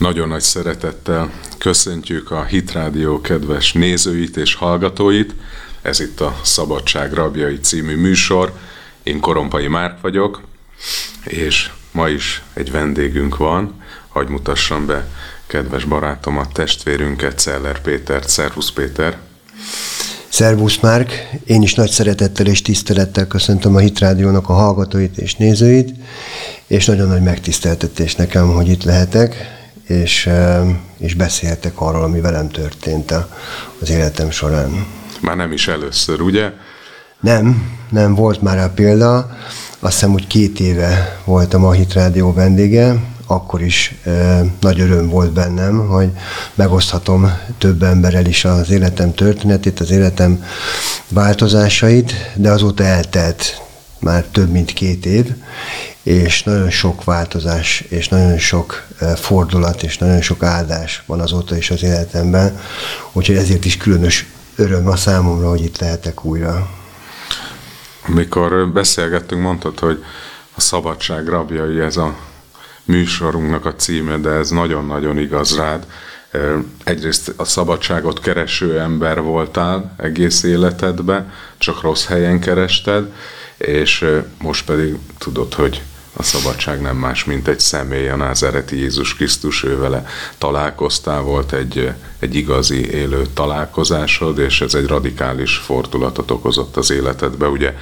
Nagyon nagy szeretettel köszöntjük a Hitrádió kedves nézőit és hallgatóit. Ez itt a Szabadság Rabjai című műsor. Én Korompai Márk vagyok, és ma is egy vendégünk van. Hagy mutassam be kedves barátomat, testvérünket, Szeller Pétert. Szervusz Péter! Szervusz Márk! Én is nagy szeretettel és tisztelettel köszöntöm a Hitrádiónak a hallgatóit és nézőit, és nagyon nagy megtiszteltetés nekem, hogy itt lehetek, és, és beszéltek arról, ami velem történt az életem során. Már nem is először, ugye? Nem, nem volt már a példa. Azt hiszem, hogy két éve voltam a Hit Rádió vendége, akkor is e, nagy öröm volt bennem, hogy megoszthatom több emberrel is az életem történetét, az életem változásait, de azóta eltelt már több mint két év, és nagyon sok változás, és nagyon sok fordulat, és nagyon sok áldás van azóta is az életemben, úgyhogy ezért is különös öröm a számomra, hogy itt lehetek újra. Amikor beszélgettünk, mondtad, hogy a szabadság rabjai ez a műsorunknak a címe, de ez nagyon-nagyon igaz rád. Egyrészt a szabadságot kereső ember voltál egész életedben, csak rossz helyen kerested, és most pedig tudod, hogy a szabadság nem más, mint egy személy, a názereti Jézus Krisztus, ő vele találkoztál, volt egy, egy igazi élő találkozásod, és ez egy radikális fordulatot okozott az életedbe. Ugye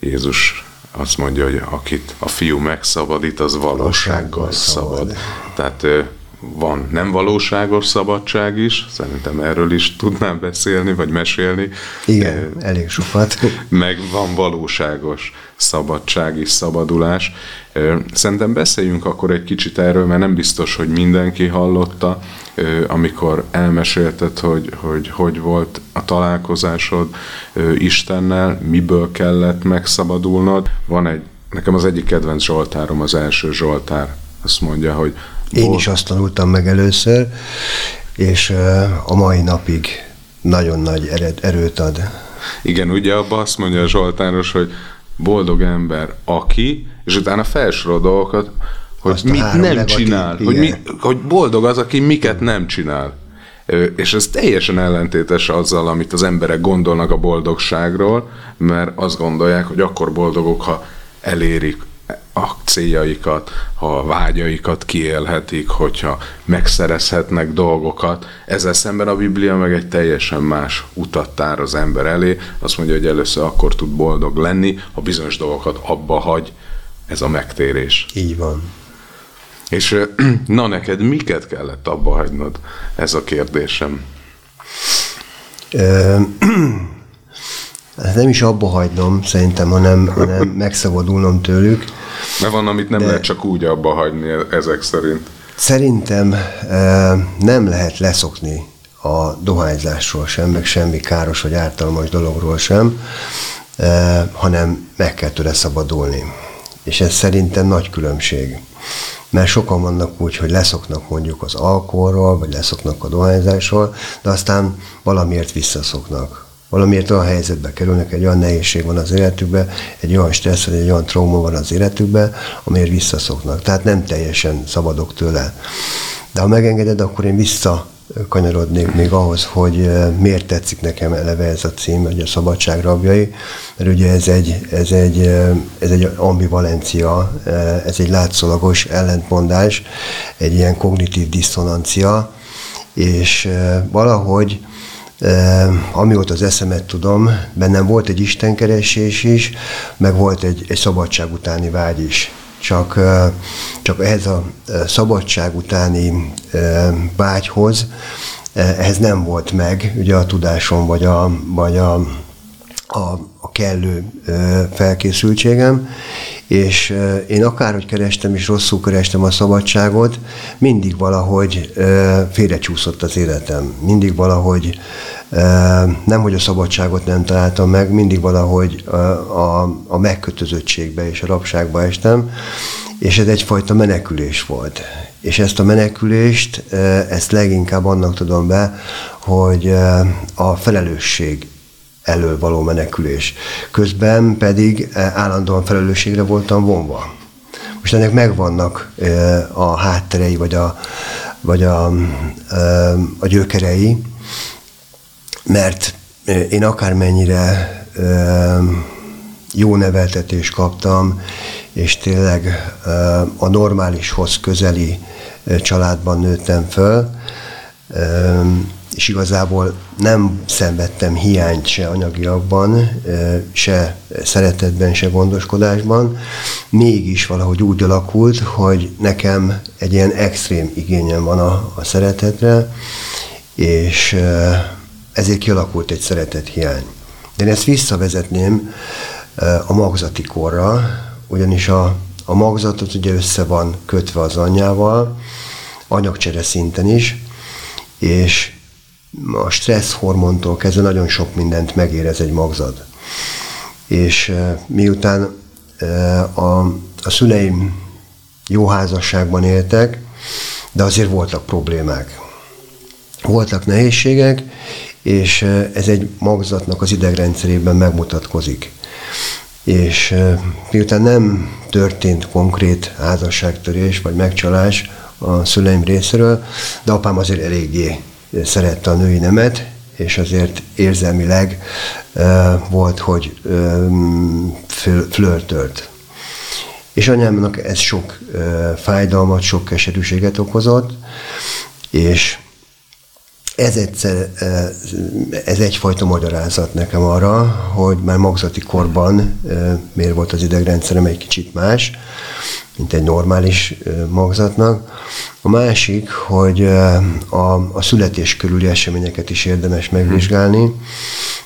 Jézus azt mondja, hogy akit a fiú megszabadít, az valósággal szabad. szabad. Tehát van nem valóságos szabadság is, szerintem erről is tudnám beszélni, vagy mesélni. Igen, e, elég sokat. Meg van valóságos szabadság és szabadulás. Szerintem beszéljünk akkor egy kicsit erről, mert nem biztos, hogy mindenki hallotta, amikor elmesélted, hogy hogy, hogy volt a találkozásod Istennel, miből kellett megszabadulnod. Van egy, nekem az egyik kedvenc Zsoltárom az első Zsoltár, azt mondja, hogy én is azt tanultam meg először, és a mai napig nagyon nagy erőt ad. Igen, ugye abban azt mondja a Zsoltáros, hogy boldog ember, aki, és utána felsorol dolgokat, hogy azt mit nem negatív, csinál, hogy, mi, hogy boldog az, aki miket nem csinál. És ez teljesen ellentétes azzal, amit az emberek gondolnak a boldogságról, mert azt gondolják, hogy akkor boldogok, ha elérik a céljaikat, ha a vágyaikat kiélhetik, hogyha megszerezhetnek dolgokat. Ezzel szemben a Biblia meg egy teljesen más utat tár az ember elé. Azt mondja, hogy először akkor tud boldog lenni, ha bizonyos dolgokat abba hagy, ez a megtérés. Így van. És na neked miket kellett abba hagynod? Ez a kérdésem. nem is abba hagynom, szerintem, hanem, hanem megszabadulnom tőlük. Mert van, amit nem De lehet csak úgy abba hagyni ezek szerint. Szerintem nem lehet leszokni a dohányzásról sem, meg semmi káros vagy ártalmas dologról sem, hanem meg kell tőle szabadulni. És ez szerintem nagy különbség. Mert sokan vannak úgy, hogy leszoknak mondjuk az alkoholról, vagy leszoknak a dohányzásról, de aztán valamiért visszaszoknak valamiért olyan helyzetbe kerülnek, egy olyan nehézség van az életükben, egy olyan stressz, vagy egy olyan trauma van az életükben, amiért visszaszoknak. Tehát nem teljesen szabadok tőle. De ha megengeded, akkor én vissza kanyarodnék még ahhoz, hogy miért tetszik nekem eleve ez a cím, hogy a szabadság rabjai, mert ugye ez egy, ez egy, ez egy ambivalencia, ez egy látszólagos ellentmondás, egy ilyen kognitív diszonancia, és valahogy amióta az eszemet tudom, bennem volt egy istenkeresés is, meg volt egy, egy szabadság utáni vágy is. Csak, csak ehhez a szabadság utáni vágyhoz, ehhez nem volt meg ugye a tudásom, vagy a, vagy a, a, a kellő felkészültségem, és én akárhogy kerestem, és rosszul kerestem a szabadságot, mindig valahogy félrecsúszott az életem. Mindig valahogy nem, hogy a szabadságot nem találtam meg, mindig valahogy a, a, a megkötözöttségbe és a rabságba estem, és ez egyfajta menekülés volt. És ezt a menekülést, ezt leginkább annak tudom be, hogy a felelősség elől való menekülés. Közben pedig állandóan felelősségre voltam vonva. Most ennek megvannak a hátterei, vagy a, vagy a, a gyökerei, mert én akármennyire jó neveltetést kaptam, és tényleg a normálishoz közeli családban nőttem föl, és igazából nem szenvedtem hiányt se anyagiakban, se szeretetben, se gondoskodásban. Mégis valahogy úgy alakult, hogy nekem egy ilyen extrém igényem van a, a szeretetre, és ezért kialakult egy szeretet hiány. De én ezt visszavezetném a magzati korra, ugyanis a, a magzatot ugye össze van kötve az anyjával, anyagcsere szinten is, és a stressz hormontól kezdve nagyon sok mindent megérez egy magzat. És miután a, a szüleim jó házasságban éltek, de azért voltak problémák. Voltak nehézségek, és ez egy magzatnak az idegrendszerében megmutatkozik. És miután nem történt konkrét házasságtörés vagy megcsalás a szüleim részéről, de apám azért eléggé szerette a női nemet, és azért érzelmileg volt, hogy flörtölt. És anyámnak ez sok fájdalmat, sok keserűséget okozott, és ez, egyszer, ez egyfajta magyarázat nekem arra, hogy már magzati korban miért volt az idegrendszerem egy kicsit más, mint egy normális magzatnak. A másik, hogy a, a születés körüli eseményeket is érdemes megvizsgálni,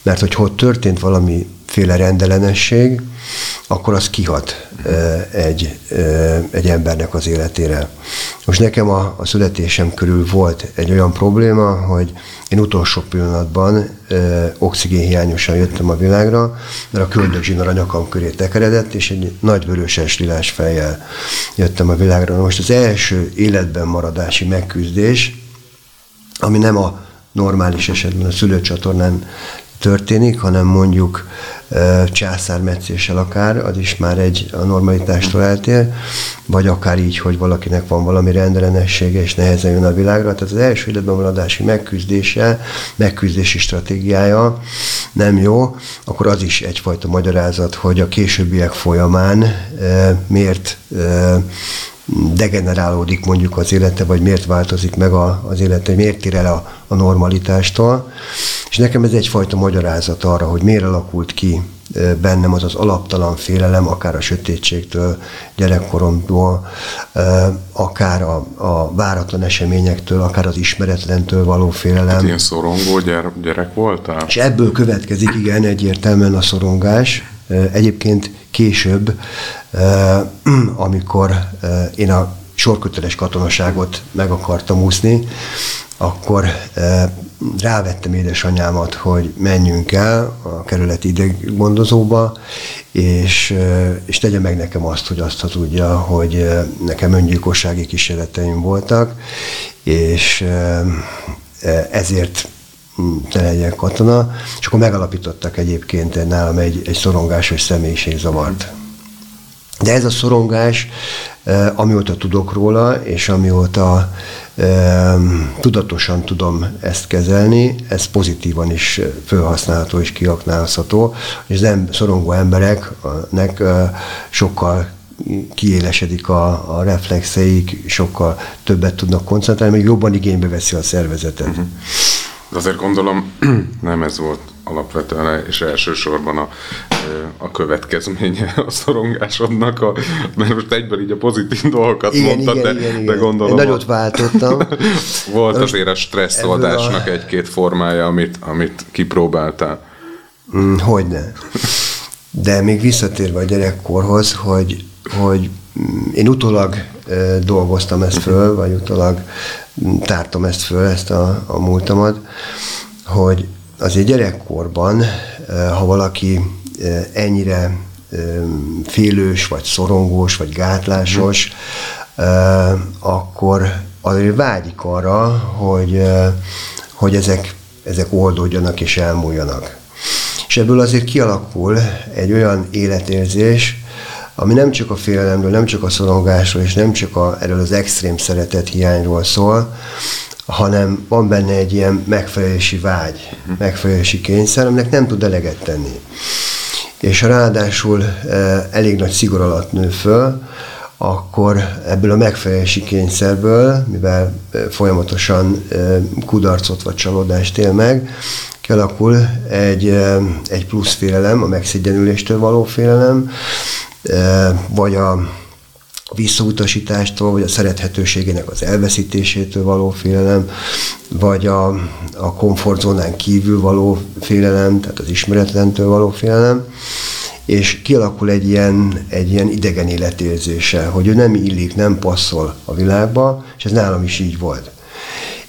mert hogy ott történt valamiféle rendellenesség, akkor az kihat egy, egy embernek az életére. Most nekem a, a születésem körül volt egy olyan probléma, hogy én utolsó pillanatban oxigénhiányosan jöttem a világra, mert a köldögzsinar a nyakam köré tekeredett, és egy nagy vöröses lilás fejjel jöttem a világra. Most az első életben maradási megküzdés, ami nem a normális esetben a szülőcsatornán történik, hanem mondjuk császármetszéssel akár, az is már egy a normalitástól eltér, vagy akár így, hogy valakinek van valami rendellenessége, és nehezen jön a világra. Tehát az első életben maradási megküzdése, megküzdési stratégiája nem jó, akkor az is egyfajta magyarázat, hogy a későbbiek folyamán miért degenerálódik mondjuk az élete, vagy miért változik meg a, az élete, miért ér el a, a normalitástól. És nekem ez egyfajta magyarázat arra, hogy miért alakult ki bennem az az alaptalan félelem, akár a sötétségtől, gyerekkoromtól, akár a, a váratlan eseményektől, akár az ismeretlentől való félelem. Hát ilyen szorongó gyerek voltál? És ebből következik igen egyértelműen a szorongás. Egyébként később, amikor én a sorköteles katonaságot meg akartam úszni, akkor rávettem édesanyámat, hogy menjünk el a kerületi ideggondozóba, és, és tegye meg nekem azt, hogy azt tudja, hogy nekem öngyilkossági kísérleteim voltak, és ezért te legyek katona, és akkor megalapítottak egyébként nálam egy, egy szorongásos személyiségzavart. De ez a szorongás, amióta tudok róla, és amióta tudatosan tudom ezt kezelni, ez pozitívan is felhasználható és kiaknázható, és az szorongó embereknek sokkal kiélesedik a, a reflexeik, sokkal többet tudnak koncentrálni, még jobban igénybe veszi a szervezetet. Uh-huh. De azért gondolom nem ez volt alapvetően és elsősorban a, a következménye a szorongásodnak, a, mert most egyből így a pozitív dolgokat igen, mondtad, igen, de, igen, de gondolom... Én nagyot váltottam. volt azért a stresszoldásnak a... egy-két formája, amit, amit kipróbáltál. Mm, hogyne. De még visszatérve a gyerekkorhoz, hogy, hogy én utólag dolgoztam ezt föl, vagy utólag tártam ezt föl, ezt a, a múltamat, hogy azért gyerekkorban, ha valaki ennyire félős, vagy szorongós, vagy gátlásos, akkor azért vágyik arra, hogy, hogy ezek, ezek oldódjanak és elmúljanak. És ebből azért kialakul egy olyan életérzés, ami nem csak a félelemről, nem csak a szorongásról, és nem csak a, erről az extrém szeretet hiányról szól, hanem van benne egy ilyen megfelelési vágy, megfelelési kényszer, aminek nem tud eleget tenni. És ha ráadásul elég nagy szigor alatt nő föl, akkor ebből a megfelelési kényszerből, mivel folyamatosan kudarcot vagy csalódást él meg, kialakul egy, egy plusz félelem, a megszégyenüléstől való félelem, vagy a visszautasítástól, vagy a szerethetőségének az elveszítésétől való félelem, vagy a, a komfortzónán kívül való félelem, tehát az ismeretlentől való félelem, és kialakul egy ilyen, egy ilyen idegen életérzése, hogy ő nem illik, nem passzol a világba, és ez nálam is így volt.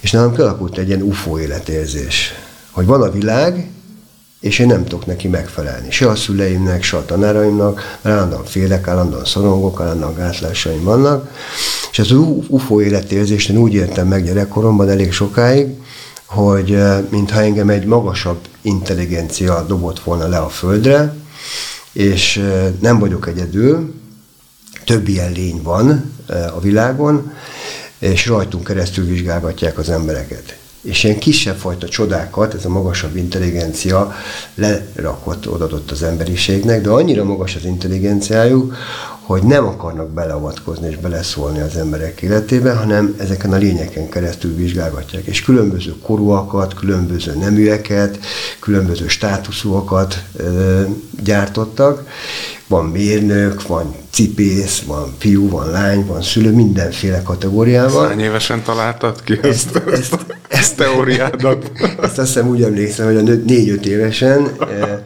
És nálam kialakult egy ilyen UFO életérzés, hogy van a világ, és én nem tudok neki megfelelni. Se a szüleimnek, se a tanáraimnak, mert állandóan félek, állandóan szorongok, állandóan gátlásaim vannak. És az UFO életérzést én úgy értem meg gyerekkoromban elég sokáig, hogy eh, mintha engem egy magasabb intelligencia dobott volna le a földre, és eh, nem vagyok egyedül, több ilyen lény van eh, a világon, és rajtunk keresztül vizsgálgatják az embereket és ilyen kisebb fajta csodákat, ez a magasabb intelligencia lerakott, odadott az emberiségnek, de annyira magas az intelligenciájuk, hogy nem akarnak beleavatkozni és beleszólni az emberek életébe, hanem ezeken a lényeken keresztül vizsgálgatják. És különböző korúakat, különböző neműeket, különböző státuszúakat ö, gyártottak, van mérnök, van cipész, van fiú, van lány, van szülő, mindenféle kategóriával. Hány évesen találtad ki ezt, ezt, ezt, ezt, ezt teóriádat? Ezt azt hiszem úgy emlékszem, hogy a négy-öt évesen eh,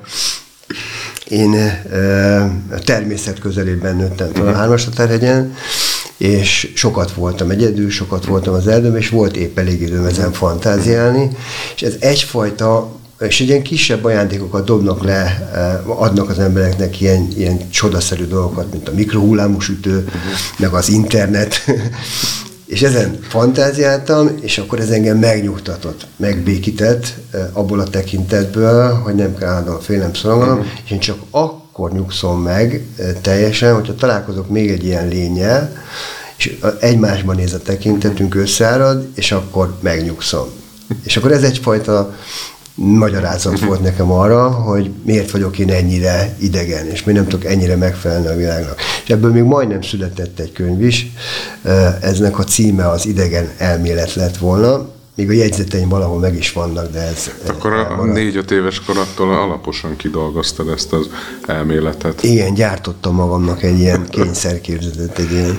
én a természet közelében nőttem fel a Hármashatárhegyen, és sokat voltam egyedül, sokat voltam az erdőben, és volt épp elég időm ezen fantáziálni, és ez egyfajta és egy ilyen kisebb ajándékokat dobnak le, adnak az embereknek ilyen, ilyen csodaszerű dolgokat, mint a mikrohullámos ütő, uh-huh. meg az internet. és ezen fantáziáltam, és akkor ez engem megnyugtatott, megbékített abból a tekintetből, hogy nem kell állandóan félnem szoronganom, uh-huh. és én csak akkor nyugszom meg teljesen, hogyha találkozok még egy ilyen lényel, és egymásban néz a tekintetünk, összeárad, és akkor megnyugszom. És akkor ez egyfajta magyarázat volt nekem arra, hogy miért vagyok én ennyire idegen, és miért nem tudok ennyire megfelelni a világnak. És ebből még majdnem született egy könyv is, eznek a címe az idegen elmélet lett volna, még a jegyzeteim valahol meg is vannak, de ez... Akkor a négy-öt éves korattól alaposan kidolgoztad ezt az elméletet. Igen, gyártottam magamnak egy ilyen kényszerképzetet, egy ilyen...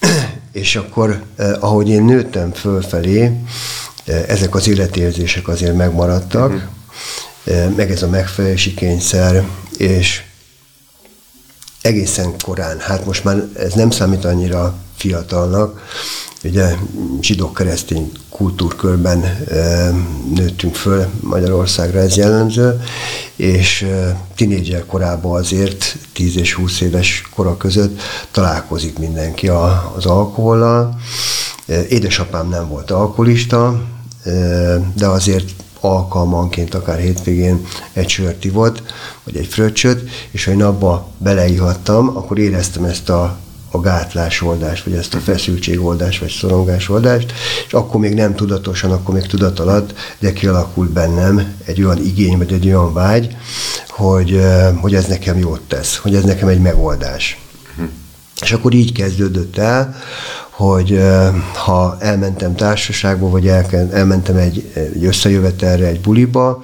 És akkor, ahogy én nőttem fölfelé, ezek az életérzések azért megmaradtak, uh-huh. meg ez a megfelelési kényszer, és egészen korán, hát most már ez nem számít annyira fiatalnak, ugye zsidó-keresztény kultúrkörben e, nőttünk föl, Magyarországra ez jellemző, és e, tinédzser korában azért 10 és 20 éves kora között találkozik mindenki a, az alkohollal. Édesapám nem volt alkoholista, de azért alkalmanként, akár hétvégén egy sört ivott, vagy egy fröccsöt, és ha én abba beleihattam, akkor éreztem ezt a, a gátlásoldást, vagy ezt a feszültségoldást, vagy szorongásoldást, és akkor még nem tudatosan, akkor még tudat alatt, de kialakult bennem egy olyan igény, vagy egy olyan vágy, hogy, hogy ez nekem jót tesz, hogy ez nekem egy megoldás. Hm. És akkor így kezdődött el, hogy ha elmentem társaságba, vagy elmentem egy, egy összejövetelre, egy buliba,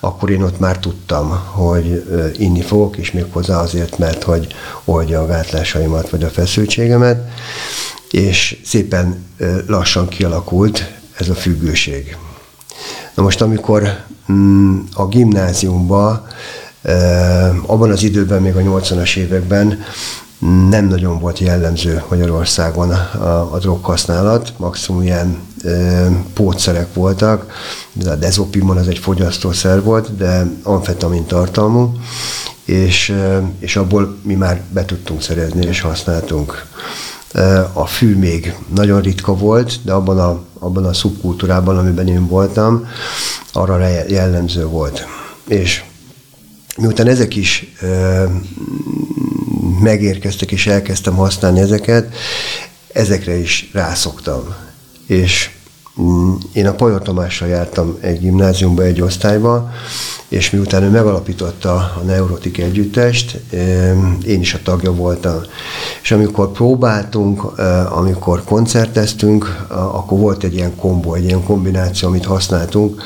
akkor én ott már tudtam, hogy inni fogok, és még hozzá azért, mert hogy oldja a gátlásaimat, vagy a feszültségemet, és szépen lassan kialakult ez a függőség. Na most, amikor mm, a gimnáziumban, abban az időben, még a 80-as években nem nagyon volt jellemző Magyarországon a, a droghasználat, maximum ilyen e, pótszerek voltak, de a dezopimon az egy fogyasztószer volt, de amfetamin tartalmú, és, e, és abból mi már be tudtunk szerezni és használtunk. A fű még nagyon ritka volt, de abban a, abban a szubkultúrában, amiben én voltam, arra jellemző volt. És miután ezek is megérkeztek és elkezdtem használni ezeket, ezekre is rászoktam. És én a Pajor Tamással jártam egy gimnáziumba, egy osztályba, és miután ő megalapította a Neurotik Együttest, én is a tagja voltam. És amikor próbáltunk, amikor koncerteztünk, akkor volt egy ilyen kombó, egy ilyen kombináció, amit használtunk,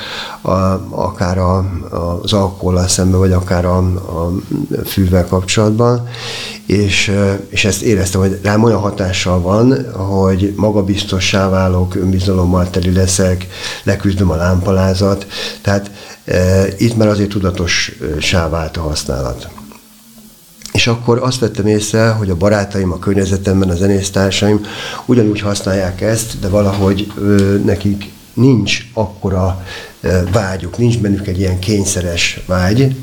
akár az alkohollal szemben, vagy akár a, a fűvel kapcsolatban, és, és ezt éreztem, hogy rám olyan hatással van, hogy magabiztossá válok, önbizalommal teli leszek, leküzdöm a lámpalázat, tehát e, itt már azért tudatossá vált a használat. És akkor azt vettem észre, hogy a barátaim, a környezetemben, a zenésztársaim ugyanúgy használják ezt, de valahogy ö, nekik nincs akkora vágyuk, nincs bennük egy ilyen kényszeres vágy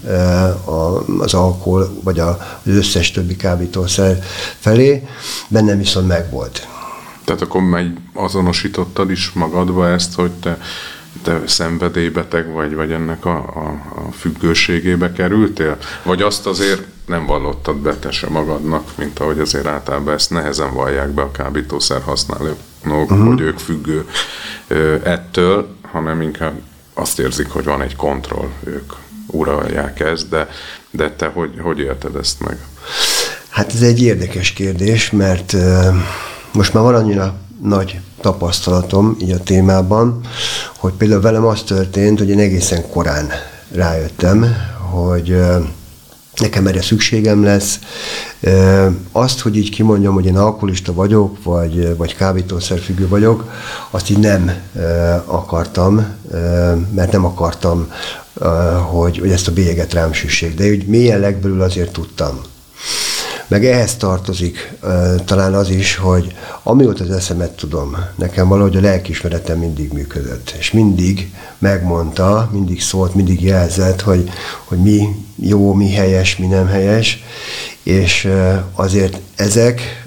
az alkohol vagy az összes többi kábítószer felé, bennem viszont megvolt. Tehát akkor megy azonosítottad is magadba ezt, hogy te, te szenvedélybeteg vagy, vagy ennek a, a, a függőségébe kerültél? Vagy azt azért nem vallottad be te se magadnak, mint ahogy azért általában ezt nehezen vallják be a kábítószer használók, uh-huh. hogy ők függő ettől, hanem inkább azt érzik, hogy van egy kontroll, ők uralják ezt, de, de te hogy, hogy érted ezt meg? Hát ez egy érdekes kérdés, mert uh, most már van annyira nagy tapasztalatom így a témában, hogy például velem az történt, hogy én egészen korán rájöttem, hogy nekem erre szükségem lesz. Azt, hogy így kimondjam, hogy én alkoholista vagyok, vagy, vagy kábítószerfüggő vagyok, azt így nem akartam, mert nem akartam, hogy, hogy ezt a bélyeget rám süssék. De úgy mélyen legbelül azért tudtam. Meg ehhez tartozik talán az is, hogy amióta az eszemet tudom, nekem valahogy a lelkismeretem mindig működött, és mindig megmondta, mindig szólt, mindig jelzett, hogy, hogy mi jó, mi helyes, mi nem helyes, és azért ezek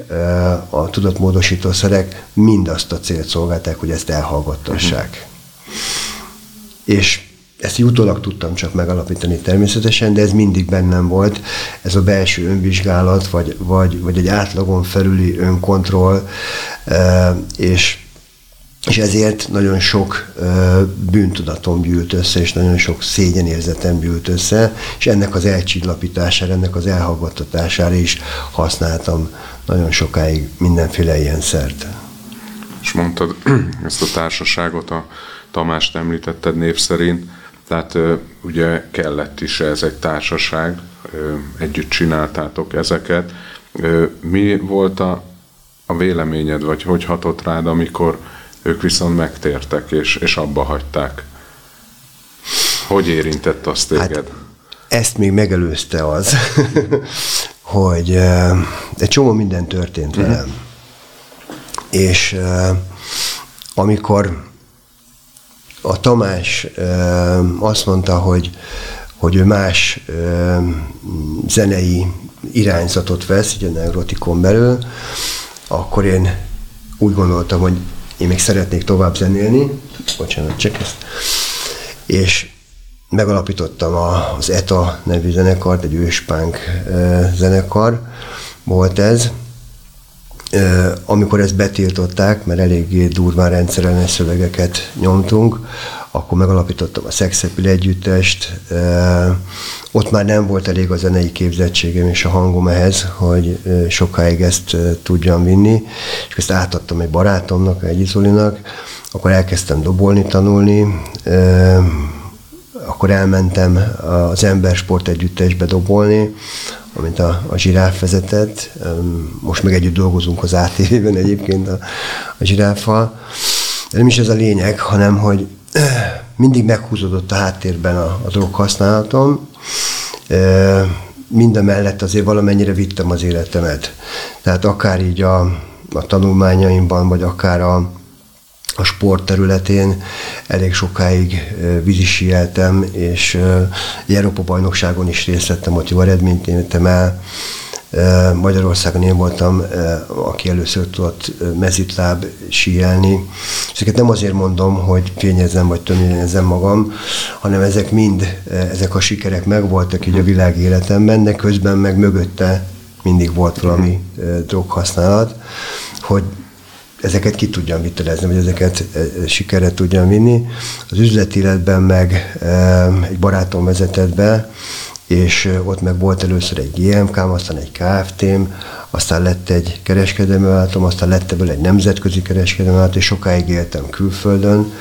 a tudatmódosítószerek mind azt a célt szolgálták, hogy ezt elhallgattassák. Uh-huh. És ezt utólag tudtam csak megalapítani természetesen, de ez mindig bennem volt, ez a belső önvizsgálat, vagy, vagy, vagy egy átlagon felüli önkontroll, és és ezért nagyon sok bűntudatom gyűlt össze, és nagyon sok szégyenérzetem gyűlt össze, és ennek az elcsillapítására, ennek az elhallgattatására is használtam nagyon sokáig mindenféle ilyen szert. És mondtad ezt a társaságot, a Tamást említetted név szerint, tehát ugye kellett is ez egy társaság, együtt csináltátok ezeket. Mi volt a, a véleményed, vagy hogy hatott rád, amikor ők viszont megtértek és, és abba hagyták? Hogy érintett azt téged? Hát, ezt még megelőzte az, hogy egy csomó minden történt mhm. velem. Mm. És amikor a Tamás azt mondta, hogy, hogy ő más zenei irányzatot vesz, egy a neurotikon belül, akkor én úgy gondoltam, hogy én még szeretnék tovább zenélni, bocsánat, csak ezt, és megalapítottam az ETA nevű zenekart, egy őspánk zenekar volt ez, amikor ezt betiltották, mert eléggé durván rendszerellenes szövegeket nyomtunk, akkor megalapítottam a Szexepil együttest. Ott már nem volt elég a zenei képzettségem és a hangom ehhez, hogy sokáig ezt tudjam vinni, és ezt átadtam egy barátomnak, egy Izolinak, akkor elkezdtem dobolni, tanulni, akkor elmentem az Embersport együttesbe dobolni, amint a, a zsiráf vezetett. Most meg együtt dolgozunk az ATV-ben egyébként a, a zsiráffal. De nem is ez a lényeg, hanem hogy mindig meghúzódott a háttérben a, a droghasználatom. Mindemellett azért valamennyire vittem az életemet. Tehát akár így a, a tanulmányaimban, vagy akár a, a sport területén elég sokáig vízisieltem, és Európa bajnokságon is részt vettem, ott jó eredményt értem el. Magyarországon én voltam, aki először tudott mezitláb síelni. Ezeket nem azért mondom, hogy fényezzem vagy töményezzem magam, hanem ezek mind, ezek a sikerek megvoltak így a világ életemben, de közben meg mögötte mindig volt valami droghasználat, hogy ezeket ki tudjam vitelezni, vagy ezeket sikerre tudjam vinni. Az üzleti életben meg egy barátom vezetett be, és ott meg volt először egy GMK-m, aztán egy KFT-m, aztán lett egy kereskedelmi vállalatom, aztán lett ebből egy nemzetközi kereskedelmi vállalat, és sokáig éltem külföldön.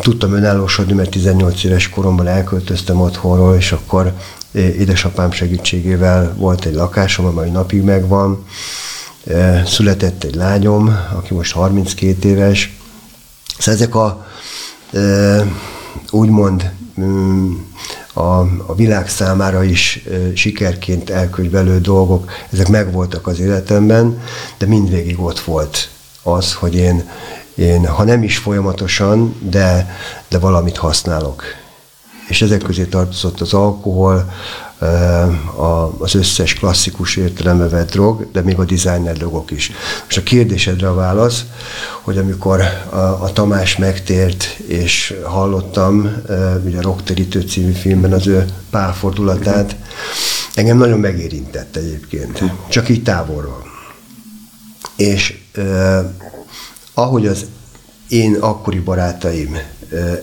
Tudtam önállósodni, mert 18 éves koromban elköltöztem otthonról, és akkor édesapám segítségével volt egy lakásom, amely napig megvan. Született egy lányom, aki most 32 éves. Szóval ezek a úgymond mm, a, a világ számára is sikerként elkönyvelő dolgok, ezek megvoltak az életemben, de mindvégig ott volt az, hogy én, én ha nem is folyamatosan, de, de valamit használok. És ezek közé tartozott az alkohol, az összes klasszikus értelembe vett drog, de még a designer drogok is. És a kérdésedre a válasz, hogy amikor a, a Tamás megtért, és hallottam ugye a Rockterítő című filmben az ő pálfordulatát, engem nagyon megérintett egyébként, csak így távolról. És eh, ahogy az én akkori barátaim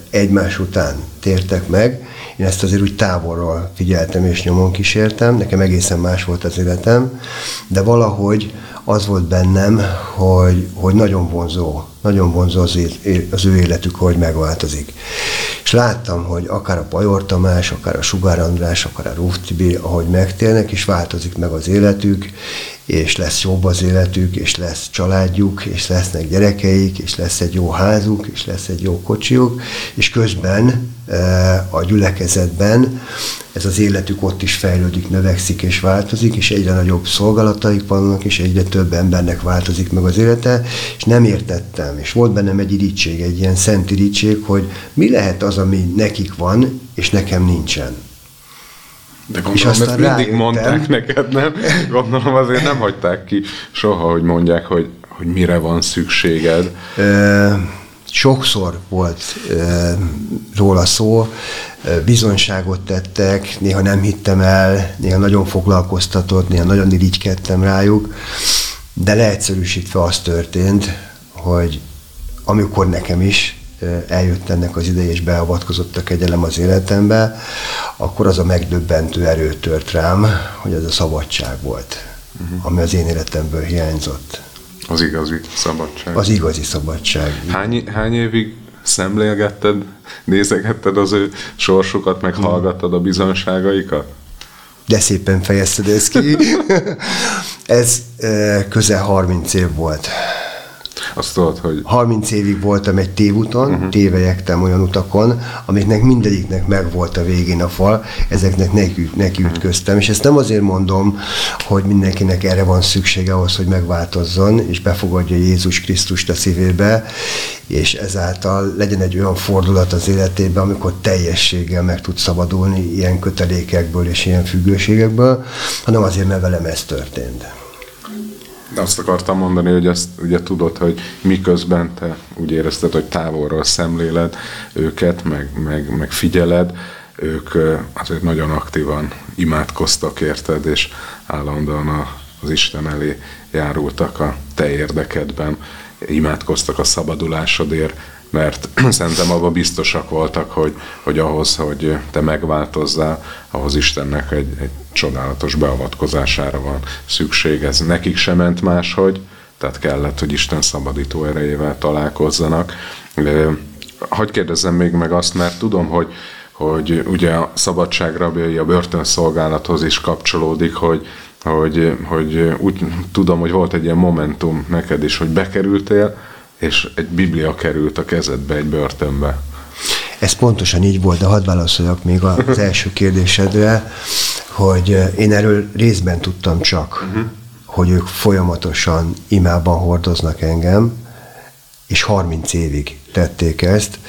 egymás után tértek meg, én ezt azért úgy távolról figyeltem és nyomon kísértem, nekem egészen más volt az életem, de valahogy az volt bennem, hogy, hogy nagyon vonzó, nagyon vonzó az, az ő életük, hogy megváltozik. És láttam, hogy akár a Pajor Tamás, akár a Sugár András, akár a Rúf Tibi, ahogy megtérnek, és változik meg az életük, és lesz jobb az életük, és lesz családjuk, és lesznek gyerekeik, és lesz egy jó házuk, és lesz egy jó kocsiuk, és közben eh, a gyülekezetben ez az életük ott is fejlődik, növekszik és változik, és egyre nagyobb szolgálataik vannak, és egyre több embernek változik meg az élete, és nem értettem, és volt bennem egy irítség, egy ilyen szent irítség, hogy mi lehet az, ami nekik van, és nekem nincsen. De gondolom, és aztán ezt mindig rájöttem. mondták neked, nem? Gondolom azért nem hagyták ki soha, hogy mondják, hogy, hogy mire van szükséged. Ö, sokszor volt ö, róla szó, bizonyságot tettek, néha nem hittem el, néha nagyon foglalkoztatott, néha nagyon irigykedtem rájuk, de leegyszerűsítve az történt, hogy amikor nekem is eljött ennek az ideje, és beavatkozott a kegyelem az életembe, akkor az a megdöbbentő erő tört rám, hogy ez a szabadság volt, uh-huh. ami az én életemből hiányzott. Az igazi szabadság. Az igazi szabadság. Hány, hány évig szemlélgetted, nézegetted az ő sorsukat, meg hallgattad a bizonságaikat? De szépen fejezted ezt ki. Ez közel 30 év volt. Azt tudod, hogy... 30 évig voltam egy tévúton, uh-huh. tévejektem olyan utakon, amiknek mindegyiknek megvolt a végén a fal, ezeknek neki, neki mhm. ütköztem, és ezt nem azért mondom, hogy mindenkinek erre van szüksége ahhoz, hogy megváltozzon, és befogadja Jézus Krisztust a szívébe, és ezáltal legyen egy olyan fordulat az életében, amikor teljességgel meg tud szabadulni ilyen kötelékekből és ilyen függőségekből, hanem azért, mert velem ez történt. De azt akartam mondani, hogy azt ugye tudod, hogy miközben te úgy érezted, hogy távolról szemléled őket, meg, meg, meg figyeled, ők azért nagyon aktívan imádkoztak érted, és állandóan az Isten elé járultak a te érdekedben, imádkoztak a szabadulásodért, mert szerintem abban biztosak voltak, hogy, hogy ahhoz, hogy te megváltozzál, ahhoz Istennek egy, egy csodálatos beavatkozására van szükség. Ez nekik sem ment máshogy, tehát kellett, hogy Isten szabadító erejével találkozzanak. Hogy kérdezzem még meg azt, mert tudom, hogy, hogy ugye a szabadság rabjai a börtönszolgálathoz is kapcsolódik, hogy, hogy, hogy úgy tudom, hogy volt egy ilyen momentum neked is, hogy bekerültél, és egy biblia került a kezedbe egy börtönbe. Ez pontosan így volt, de hadd válaszoljak még az első kérdésedre, hogy eh, én erről részben tudtam csak, uh-huh. hogy ők folyamatosan imában hordoznak engem, és 30 évig tették ezt.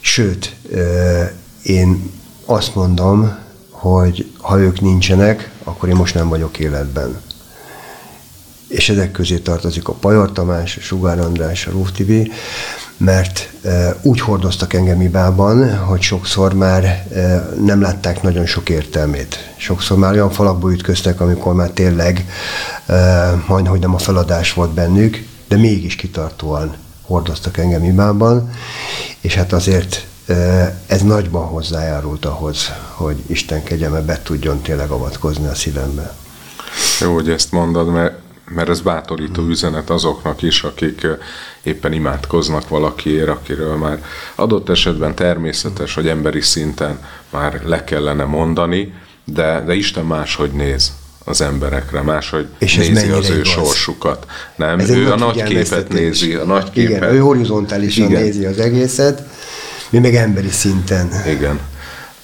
Sőt, eh, én azt mondom, hogy ha ők nincsenek, akkor én most nem vagyok életben és ezek közé tartozik a Pajor Tamás, a Sugár András, a Rúf Tibi, mert úgy hordoztak engem ibában, hogy sokszor már nem látták nagyon sok értelmét. Sokszor már olyan falakba ütköztek, amikor már tényleg majd, hogy nem a feladás volt bennük, de mégis kitartóan hordoztak engem ibában, és hát azért ez nagyban hozzájárult ahhoz, hogy Isten kegyelme be tudjon tényleg avatkozni a szívembe. Jó, hogy ezt mondod, mert, mert ez bátorító üzenet azoknak is, akik éppen imádkoznak valakiért, akiről már adott esetben természetes, hogy emberi szinten már le kellene mondani, de, de Isten máshogy néz az emberekre, máshogy és nézi az ő igaz? sorsukat. Nem, ez ő a nagy képet nézi, a nagy képet. Igen, ő horizontálisan Igen. nézi az egészet, mi meg emberi szinten. Igen.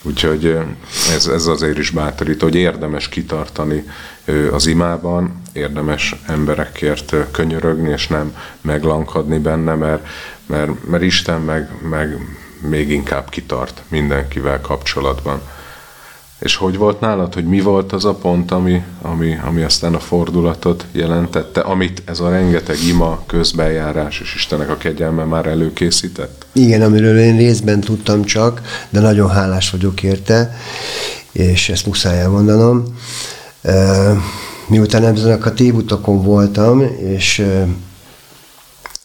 Úgyhogy ez, ez azért is bátorít, hogy érdemes kitartani az imában, érdemes emberekért könyörögni, és nem meglankadni benne, mert, mert, mert Isten meg, meg még inkább kitart mindenkivel kapcsolatban. És hogy volt nálad, hogy mi volt az a pont, ami, ami, ami aztán a fordulatot jelentette, amit ez a rengeteg ima, közbenjárás és Istenek a kegyelme már előkészített? Igen, amiről én részben tudtam csak, de nagyon hálás vagyok érte, és ezt muszáj elmondanom. Miután ezen a tévutakon voltam, és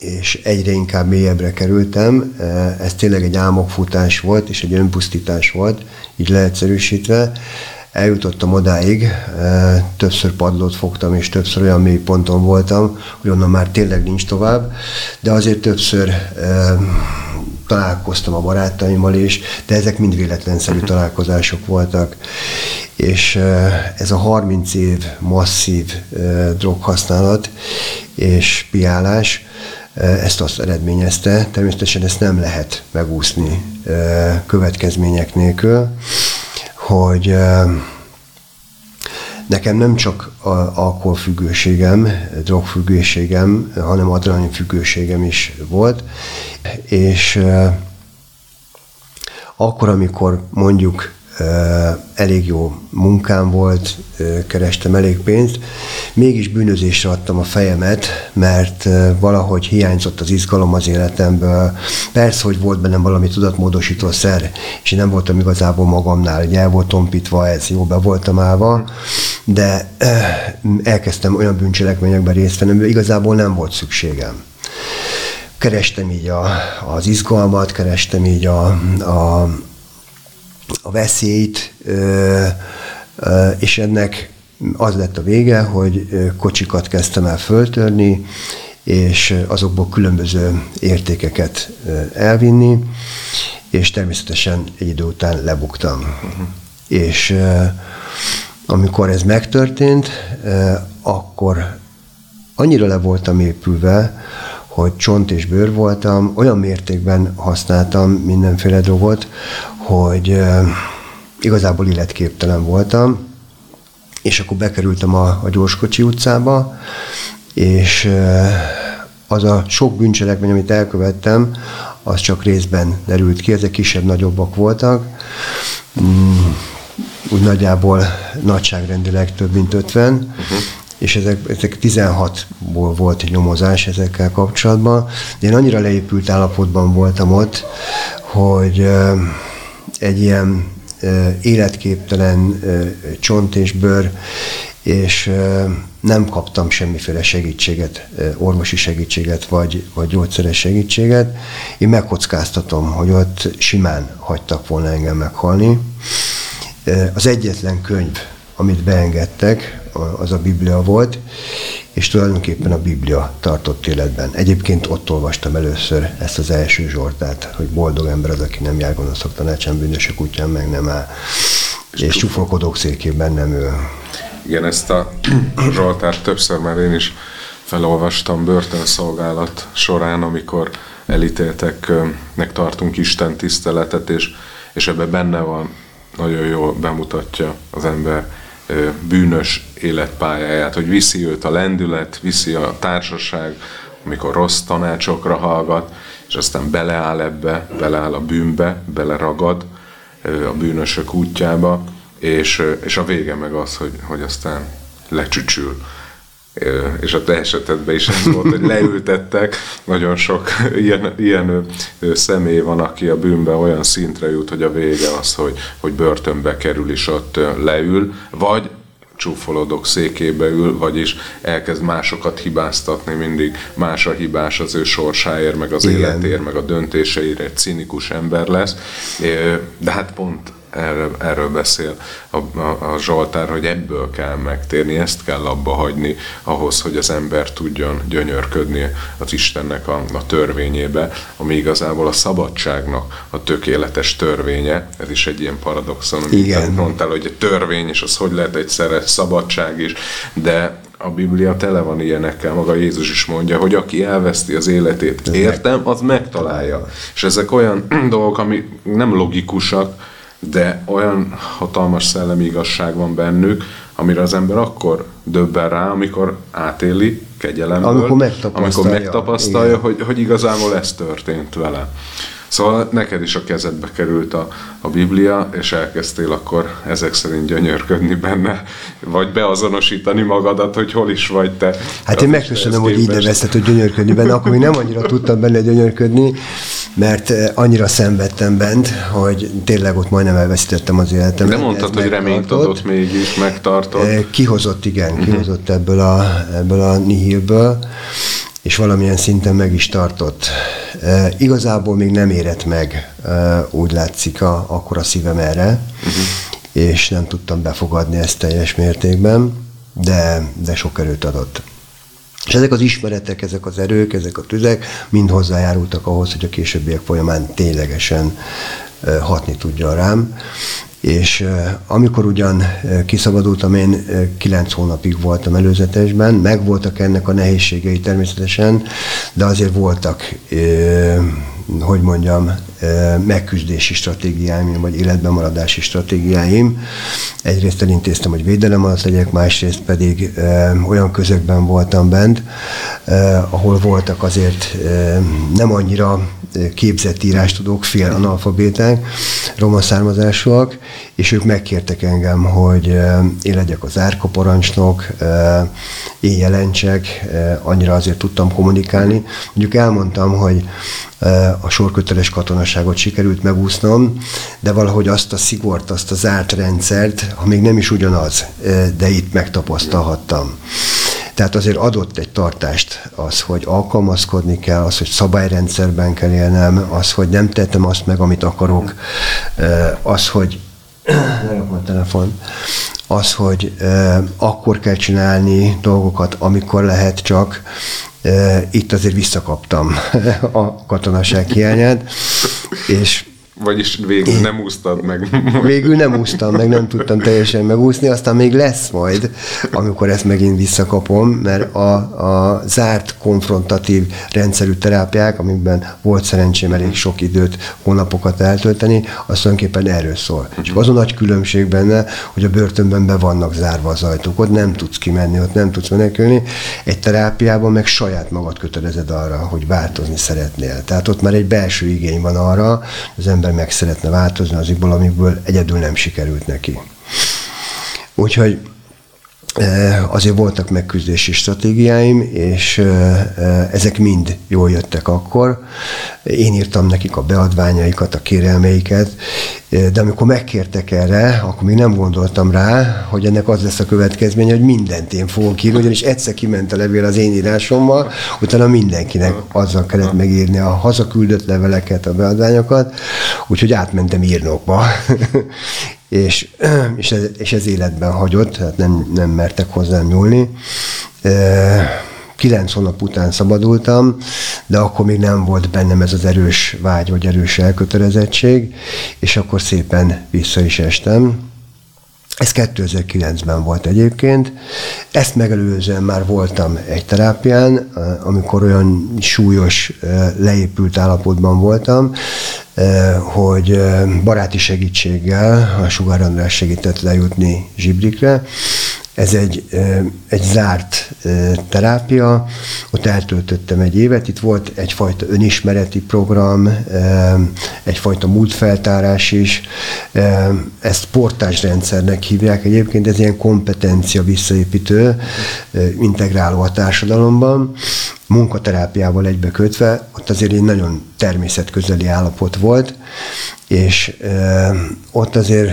és egyre inkább mélyebbre kerültem. Ez tényleg egy álmokfutás volt, és egy önpusztítás volt, így leegyszerűsítve. Eljutottam odáig, többször padlót fogtam, és többször olyan mély ponton voltam, hogy onnan már tényleg nincs tovább, de azért többször találkoztam a barátaimmal is, de ezek mind véletlenszerű mhm. találkozások voltak. És ez a 30 év masszív droghasználat és piálás, ezt azt eredményezte. Természetesen ezt nem lehet megúszni következmények nélkül, hogy nekem nem csak alkoholfüggőségem, drogfüggőségem, hanem adrenalin függőségem is volt, és akkor, amikor mondjuk elég jó munkám volt, kerestem elég pénzt, mégis bűnözésre adtam a fejemet, mert valahogy hiányzott az izgalom az életemből. Persze, hogy volt bennem valami tudatmódosító szer, és én nem voltam igazából magamnál, ugye el volt tompítva ez, jó be voltam állva, de elkezdtem olyan bűncselekményekben részt venni, igazából nem volt szükségem kerestem így a, az izgalmat, kerestem így a, a, a veszélyt, és ennek az lett a vége, hogy kocsikat kezdtem el föltörni, és azokból különböző értékeket elvinni, és természetesen egy idő után lebuktam. Uh-huh. És amikor ez megtörtént, akkor annyira le voltam épülve, hogy csont és bőr voltam, olyan mértékben használtam mindenféle drogot, hogy igazából illetképtelen voltam, és akkor bekerültem a, a Gyorskocsi utcába, és az a sok bűncselekmény, amit elkövettem, az csak részben derült ki, ezek kisebb-nagyobbak voltak. Mm, úgy nagyjából nagyságrendileg több mint 50, uh-huh és ezek, ezek 16-ból volt egy nyomozás ezekkel kapcsolatban. De én annyira leépült állapotban voltam ott, hogy egy ilyen életképtelen csont és bőr, és nem kaptam semmiféle segítséget, orvosi segítséget, vagy, vagy gyógyszeres segítséget. Én megkockáztatom, hogy ott simán hagytak volna engem meghalni. Az egyetlen könyv, amit beengedtek, az a Biblia volt, és tulajdonképpen a Biblia tartott életben. Egyébként ott olvastam először ezt az első Zsoltát, hogy boldog ember az, aki nem jár gonoszok tanácsán, bűnösök útján meg nem áll, és, és csúfolkodók székében nem ül. Igen, ezt a Zsoltárt többször már én is felolvastam börtönszolgálat során, amikor elítélteknek tartunk Isten tiszteletet, és, és ebben benne van, nagyon jól bemutatja az ember bűnös életpályáját, hogy viszi őt a lendület, viszi a társaság, amikor rossz tanácsokra hallgat, és aztán beleáll ebbe, beleáll a bűnbe, beleragad a bűnösök útjába, és, és a vége meg az, hogy, hogy aztán lecsücsül. És a te esetedben is ez volt, hogy leültettek, nagyon sok ilyen, ilyen személy van, aki a bűnben olyan szintre jut, hogy a vége az, hogy, hogy börtönbe kerül és ott leül, vagy csúfolódok székébe ül, vagyis elkezd másokat hibáztatni, mindig más a hibás az ő sorsáért, meg az Igen. életéért, meg a döntéseire, egy cinikus ember lesz. De hát pont erről, erről beszél a, a, a Zsoltár, hogy ebből kell megtérni, ezt kell abba hagyni ahhoz, hogy az ember tudjon gyönyörködni az Istennek a, a törvényébe, ami igazából a szabadságnak a tökéletes törvénye. Ez is egy ilyen paradoxon, amit mondtál, hogy egy törvény, és az hogy lehet egyszerre szabadság is, de a Biblia tele van ilyenekkel, maga Jézus is mondja, hogy aki elveszti az életét, értem, az megtalálja. És ezek olyan dolgok, ami nem logikusak, de olyan hatalmas szellemi igazság van bennük, amire az ember akkor döbben rá, amikor átéli kegyelemből, amikor megtapasztalja, amikor megtapasztalja hogy, hogy igazából ez történt vele. Szóval neked is a kezedbe került a, a Biblia, és elkezdtél akkor ezek szerint gyönyörködni benne, vagy beazonosítani magadat, hogy hol is vagy te. Hát én megköszönöm, hogy így nevezted, hogy gyönyörködni benne, akkor még nem annyira tudtam benne gyönyörködni, mert eh, annyira szenvedtem bent, hogy tényleg ott majdnem elveszítettem az életemet. De mondtad, hogy reményt adott mégis, megtartott. Eh, kihozott, igen, uh-huh. kihozott ebből a, ebből a nihilből, és valamilyen szinten meg is tartott. E, igazából még nem érett meg, e, úgy látszik, a, akkor a szívem erre, uh-huh. és nem tudtam befogadni ezt teljes mértékben, de, de sok erőt adott. És ezek az ismeretek, ezek az erők, ezek a tüzek mind hozzájárultak ahhoz, hogy a későbbiek folyamán ténylegesen hatni tudja rám. És amikor ugyan kiszabadultam, én kilenc hónapig voltam előzetesben, megvoltak ennek a nehézségei természetesen, de azért voltak, hogy mondjam, megküzdési stratégiáim, vagy életben maradási stratégiáim. Egyrészt elintéztem, hogy védelem alatt legyek, másrészt pedig olyan közökben voltam bent, ahol voltak azért nem annyira képzett írástudók, fél analfabéták, roma származásúak, és ők megkértek engem, hogy én legyek az árkaparancsnok, én jelentsek, annyira azért tudtam kommunikálni. Mondjuk elmondtam, hogy a sorköteles katonaságot sikerült megúsznom, de valahogy azt a szigort, azt az zárt rendszert, ha még nem is ugyanaz, de itt megtapasztalhattam. Tehát azért adott egy tartást az, hogy alkalmazkodni kell, az, hogy szabályrendszerben kell élnem, az, hogy nem tettem azt meg, amit akarok, az, hogy lerakom a telefon, az, hogy akkor kell csinálni dolgokat, amikor lehet csak, itt azért visszakaptam a katonaság hiányát, és vagyis végül nem úsztad meg. Végül nem úsztam meg, nem tudtam teljesen megúszni, aztán még lesz majd, amikor ezt megint visszakapom, mert a, a zárt konfrontatív rendszerű terápiák, amikben volt szerencsém elég sok időt, hónapokat eltölteni, az tulajdonképpen erről szól. Uh-huh. Csak az a nagy különbség benne, hogy a börtönben be vannak zárva az ajtók, ott nem tudsz kimenni, ott nem tudsz menekülni, egy terápiában meg saját magad kötelezed arra, hogy változni szeretnél. Tehát ott már egy belső igény van arra, az ember meg szeretne változni azokból, amikből egyedül nem sikerült neki. Úgyhogy azért voltak megküzdési stratégiáim, és ezek mind jól jöttek akkor. Én írtam nekik a beadványaikat, a kérelmeiket, de amikor megkértek erre, akkor még nem gondoltam rá, hogy ennek az lesz a következménye, hogy mindent én fogok írni, ugyanis egyszer kiment a levél az én írásommal, utána mindenkinek azzal kellett megírni a hazaküldött leveleket, a beadványokat, úgyhogy átmentem írnokba. és, és, ez, és ez életben hagyott, tehát nem, nem mertek hozzám nyúlni kilenc hónap után szabadultam, de akkor még nem volt bennem ez az erős vágy, vagy erős elkötelezettség, és akkor szépen vissza is estem. Ez 2009-ben volt egyébként. Ezt megelőzően már voltam egy terápián, amikor olyan súlyos, leépült állapotban voltam, hogy baráti segítséggel a Sugár András segített lejutni Zsibrikre, ez egy, egy zárt terápia, ott eltöltöttem egy évet, itt volt egyfajta önismereti program, egyfajta múltfeltárás is, ezt portásrendszernek hívják egyébként, ez ilyen kompetencia visszaépítő, integráló a társadalomban, munkaterápiával egybekötve, ott azért egy nagyon természetközeli állapot volt, és ott azért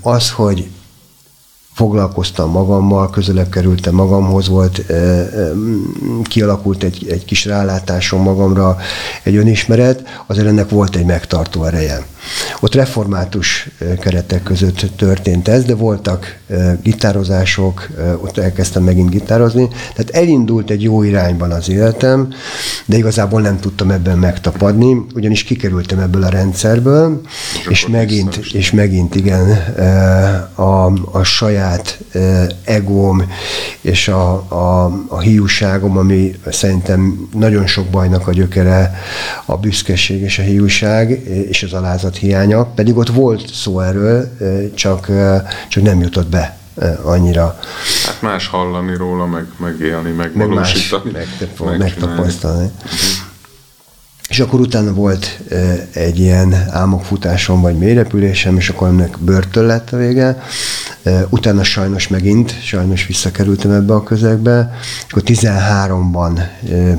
az, hogy foglalkoztam magammal, közelebb kerültem magamhoz, volt, kialakult egy, egy kis rálátásom magamra, egy önismeret, azért ennek volt egy megtartó ereje. Ott református keretek között történt ez, de voltak gitározások, ott elkezdtem megint gitározni, tehát elindult egy jó irányban az életem, de igazából nem tudtam ebben megtapadni, ugyanis kikerültem ebből a rendszerből, és, és megint, és megint igen, a, a saját egóm és a, a, a hiúságom, ami szerintem nagyon sok bajnak a gyökere, a büszkeség és a hiúság és az alázat tapasztalat hiánya, pedig ott volt szó erről, csak, csak nem jutott be annyira. Hát más hallani róla, meg megélni, megvalósítani. Meg más megtapasztalni. Uh-huh. És akkor utána volt egy ilyen álmokfutásom, vagy mélyrepülésem, és akkor ennek börtön lett a vége. Utána sajnos megint, sajnos visszakerültem ebbe a közegbe, és akkor 13-ban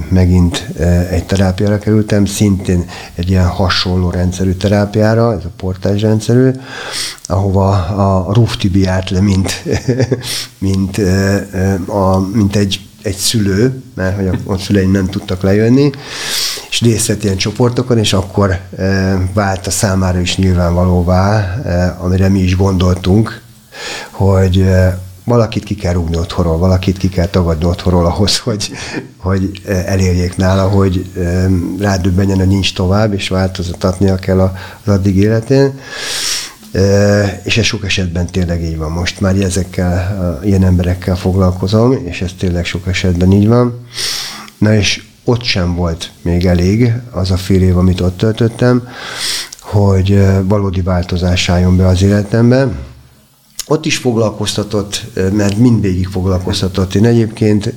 megint egy terápiára kerültem, szintén egy ilyen hasonló rendszerű terápiára, ez a portás rendszerű, ahova a Ruftibi járt le, mint, mint, a, mint egy, egy szülő, mert hogy a, a szüleim nem tudtak lejönni, és részt ilyen csoportokon, és akkor e, vált a számára is nyilvánvalóvá, e, amire mi is gondoltunk, hogy e, valakit ki kell rúgni otthonról, valakit ki kell tagadni otthonról ahhoz, hogy, hogy elérjék nála, hogy rádöbbenjen, hogy nincs tovább, és változtatnia kell az addig életén. És ez sok esetben tényleg így van. Most már ezekkel, ilyen emberekkel foglalkozom, és ez tényleg sok esetben így van. Na és ott sem volt még elég az a fél év, amit ott töltöttem, hogy valódi változás álljon be az életembe. Ott is foglalkoztatott, mert mindvégig foglalkoztatott. Én egyébként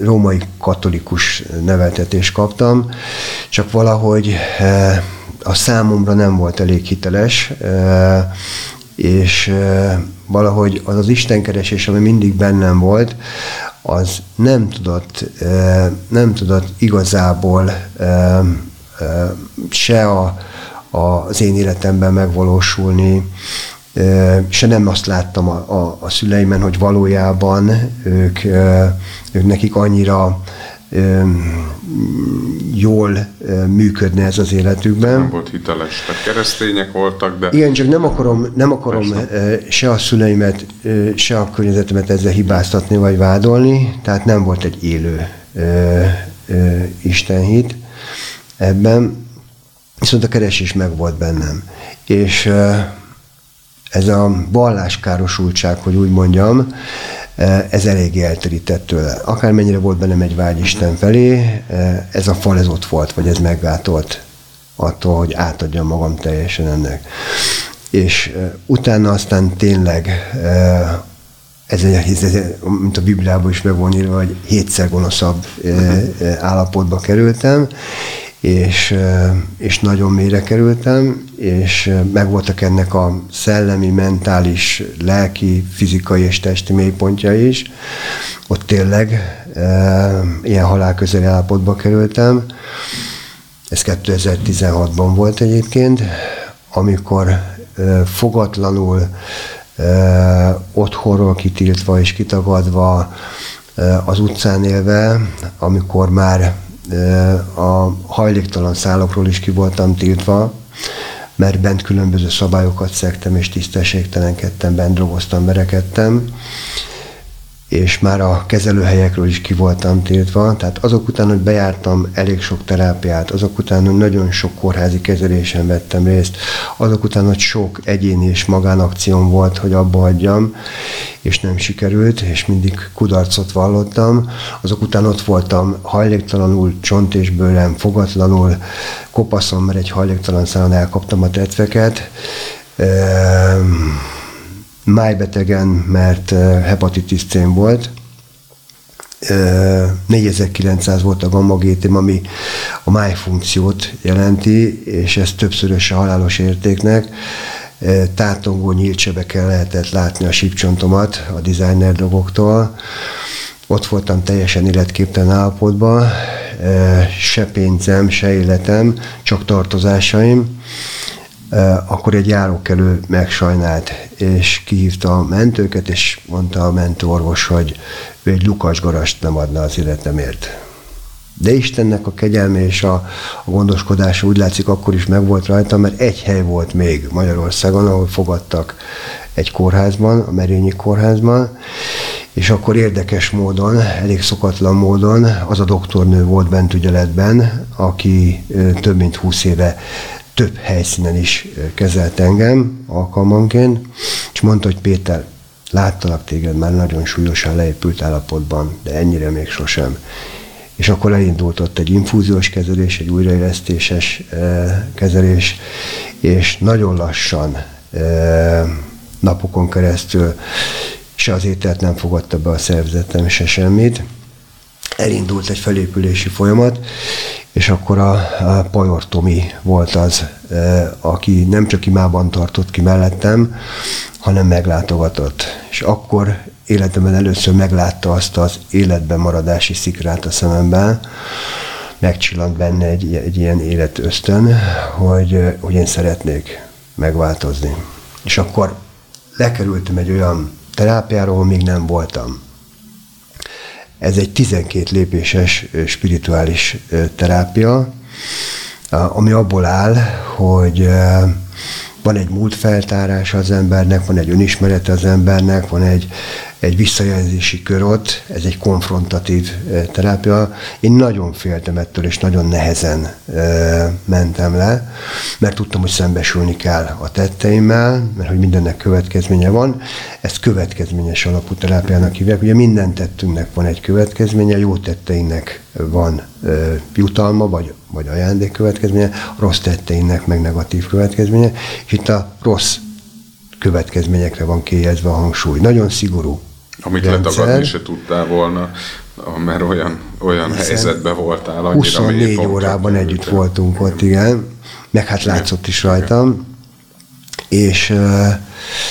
római katolikus neveltetést kaptam, csak valahogy a számomra nem volt elég hiteles, és valahogy az az istenkeresés, ami mindig bennem volt, az nem tudott, nem tudott igazából se a, az én életemben megvalósulni, se nem azt láttam a, a, a szüleimen, hogy valójában ők, ők nekik annyira jól működne ez az életükben. Nem volt hiteles, tehát keresztények voltak, de... Igen, csak nem akarom, nem akarom se a szüleimet, se a környezetemet ezzel hibáztatni vagy vádolni, tehát nem volt egy élő istenhit ebben, viszont a keresés meg volt bennem. És ez a valláskárosultság, hogy úgy mondjam, ez eléggé elterített tőle. Akármennyire volt bennem egy vágy Isten felé, eh, ez a fal ez ott volt, vagy ez meggátolt attól, hogy átadjam magam teljesen ennek. És eh, utána aztán tényleg ez, egy, ez mint a Bibliában is meg van írva, hogy hétszer gonoszabb állapotba kerültem, és, és nagyon mélyre kerültem, és megvoltak ennek a szellemi, mentális, lelki, fizikai és testi mélypontja is. Ott tényleg e, ilyen halálközeli állapotba kerültem. Ez 2016-ban volt egyébként, amikor e, fogatlanul, e, otthonról kitiltva és kitagadva, az utcán élve, amikor már a hajléktalan szállokról is ki voltam tiltva, mert bent különböző szabályokat szektem, és tisztességtelenkedtem, bent drogoztam, verekedtem, és már a kezelőhelyekről is ki voltam tiltva, tehát azok után, hogy bejártam elég sok terápiát, azok után, hogy nagyon sok kórházi kezelésen vettem részt, azok után, hogy sok egyéni és magánakcióm volt, hogy abba hagyjam, és nem sikerült, és mindig kudarcot vallottam, azok után ott voltam hajléktalanul, csont és bőrem, fogatlanul, kopaszom, mert egy hajléktalan szálon elkaptam a tetveket, ehm, májbetegen, mert hepatitis C volt, 4900 volt a gamma GTM, ami a májfunkciót jelenti, és ez többszörös a halálos értéknek. Tátongó nyílt sebeken lehetett látni a sípcsontomat a designer dogoktól. Ott voltam teljesen életképtelen állapotban, se pénzem, se életem, csak tartozásaim akkor egy járókelő megsajnált, és kihívta a mentőket, és mondta a mentőorvos, hogy ő egy lukas garast nem adna az életemért. De Istennek a kegyelme és a, a gondoskodása úgy látszik akkor is megvolt rajta, mert egy hely volt még Magyarországon, ahol fogadtak egy kórházban, a Merényi kórházban, és akkor érdekes módon, elég szokatlan módon az a doktornő volt bent ügyeletben, aki több mint húsz éve több helyszínen is kezelt engem alkalmanként, és mondta, hogy Péter, láttalak téged már nagyon súlyosan leépült állapotban, de ennyire még sosem. És akkor elindult ott egy infúziós kezelés, egy újraélesztéses kezelés, és nagyon lassan, napokon keresztül se az ételt nem fogadta be a szervezetem, se semmit. Elindult egy felépülési folyamat, és akkor a, a Pajor Tomi volt az, e, aki nem csak imában tartott ki mellettem, hanem meglátogatott. És akkor életemben először meglátta azt az életben maradási szikrát a szememben, megcsillant benne egy, egy ilyen életösztön, hogy, hogy én szeretnék megváltozni. És akkor lekerültem egy olyan terápiáról, még nem voltam. Ez egy 12 lépéses spirituális terápia, ami abból áll, hogy van egy múlt feltárása az embernek, van egy önismerete az embernek, van egy, egy visszajelzési kör ott, ez egy konfrontatív terápia. Én nagyon féltem ettől, és nagyon nehezen mentem le, mert tudtam, hogy szembesülni kell a tetteimmel, mert hogy mindennek következménye van. Ezt következményes alapú terápiának hívják. Ugye minden tettünknek van egy következménye, jó tetteinknek van jutalma, vagy, vagy ajándék következménye, rossz tetteinknek meg negatív következménye, és itt a rossz következményekre van kijelzve a hangsúly. Nagyon szigorú amit rendszer. letagadni se tudtál volna, mert olyan, olyan helyzetben voltál. Annyira 24 órában együtt voltunk ott, igen. Meg hát látszott is rajtam. És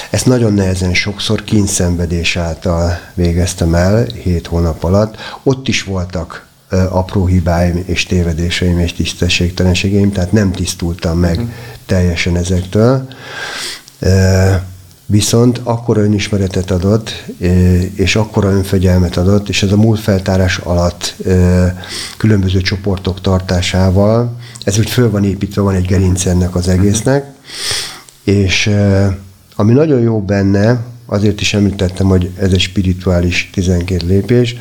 ezt nagyon nehezen sokszor kínszenvedés által végeztem el, hét hónap alatt. Ott is voltak apró hibáim és tévedéseim és tisztességtelenségeim, tehát nem tisztultam meg uh-huh. teljesen ezektől viszont akkora önismeretet adott, és akkora önfegyelmet adott, és ez a múlt feltárás alatt különböző csoportok tartásával, ez úgy föl van építve, van egy gerinc ennek az egésznek, és ami nagyon jó benne, azért is említettem, hogy ez egy spirituális 12 lépés,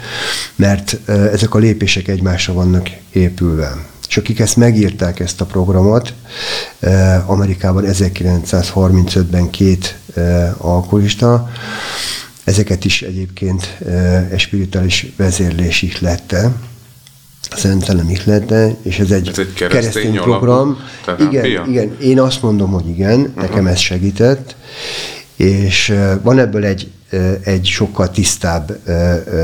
mert ezek a lépések egymásra vannak épülve. És akik ezt megírták, ezt a programot, Amerikában 1935-ben két alkoholista, ezeket is egyébként egy spirituális vezérlés ihlette, Szentelem ihlette, és ez egy, ez egy keresztény, keresztény program. Igen, igen, én azt mondom, hogy igen, uh-huh. nekem ez segített, és van ebből egy, egy sokkal tisztább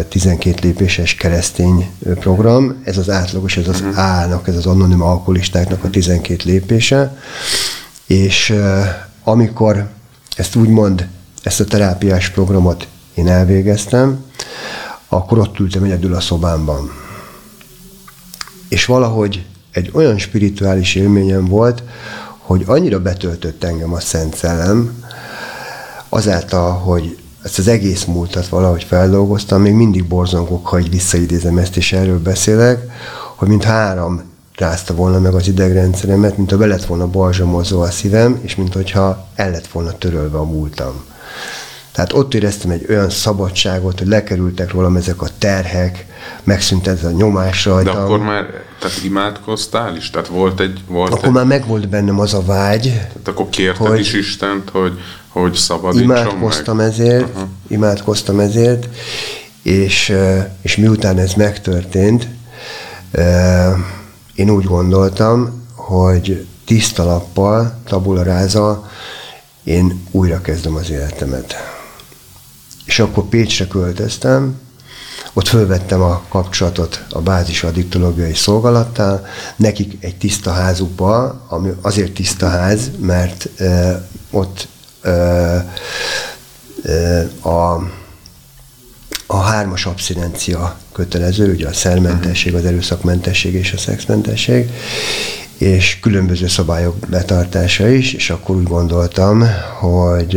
12 lépéses keresztény program, ez az átlagos, ez az uh-huh. A-nak, ez az anonim alkoholistáknak a 12 lépése, és amikor ezt úgymond, ezt a terápiás programot én elvégeztem, akkor ott ültem egyedül a szobámban. És valahogy egy olyan spirituális élményem volt, hogy annyira betöltött engem a Szent Szellem, azáltal, hogy ezt az egész múltat valahogy feldolgoztam, még mindig borzongok, ha így visszaidézem ezt, és erről beszélek, hogy mint három rázta volna meg az idegrendszeremet, mint ha be lett volna balzsamozó a szívem, és mint hogyha el lett volna törölve a múltam. Tehát ott éreztem egy olyan szabadságot, hogy lekerültek rólam ezek a terhek, megszűnt ez a nyomás rajtam. De akkor már, tehát imádkoztál is? Tehát volt egy... Volt akkor egy... már megvolt bennem az a vágy. Tehát akkor kérted hogy is Istent, hogy, hogy szabadítson Imádkoztam meg. ezért, uh-huh. imádkoztam ezért, és, és miután ez megtörtént, én úgy gondoltam, hogy tiszta lappal, tabula ráza, én újra kezdem az életemet. és akkor Pécsre költöztem, ott fölvettem a kapcsolatot a bázis addiktológiai szolgálattal, nekik egy tiszta házukba, ami azért tiszta ház, mert e, ott e, e, a, a hármas abszinencia kötelező, ugye a szermentesség, az erőszakmentesség és a szexmentesség, és különböző szabályok betartása is, és akkor úgy gondoltam, hogy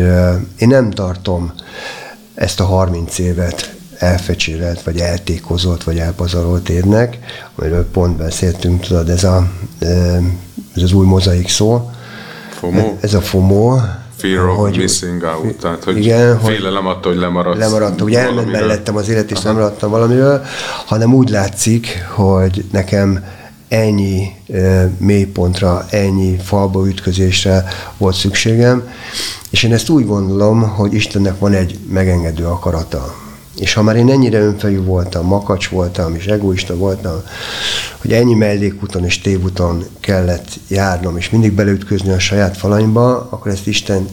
én nem tartom ezt a 30 évet elfecsérelt, vagy eltékozott, vagy elpazarolt évnek, amiről pont beszéltünk, tudod, ez, a, ez az új mozaik szó. FOMO? Ez a FOMO. Fear of hogy, missing out, tehát hogy igen, félelem attól, hogy lemaradsz. Lemaradtam, ugye elment mellettem az élet, és Aha. nem maradtam valamiről, hanem úgy látszik, hogy nekem ennyi e, mélypontra, ennyi falba ütközésre volt szükségem, és én ezt úgy gondolom, hogy Istennek van egy megengedő akarata. És ha már én ennyire önfejű voltam, makacs voltam, és egoista voltam, hogy ennyi mellékúton és tévúton kellett járnom, és mindig beleütközni a saját falanyba, akkor ezt Isten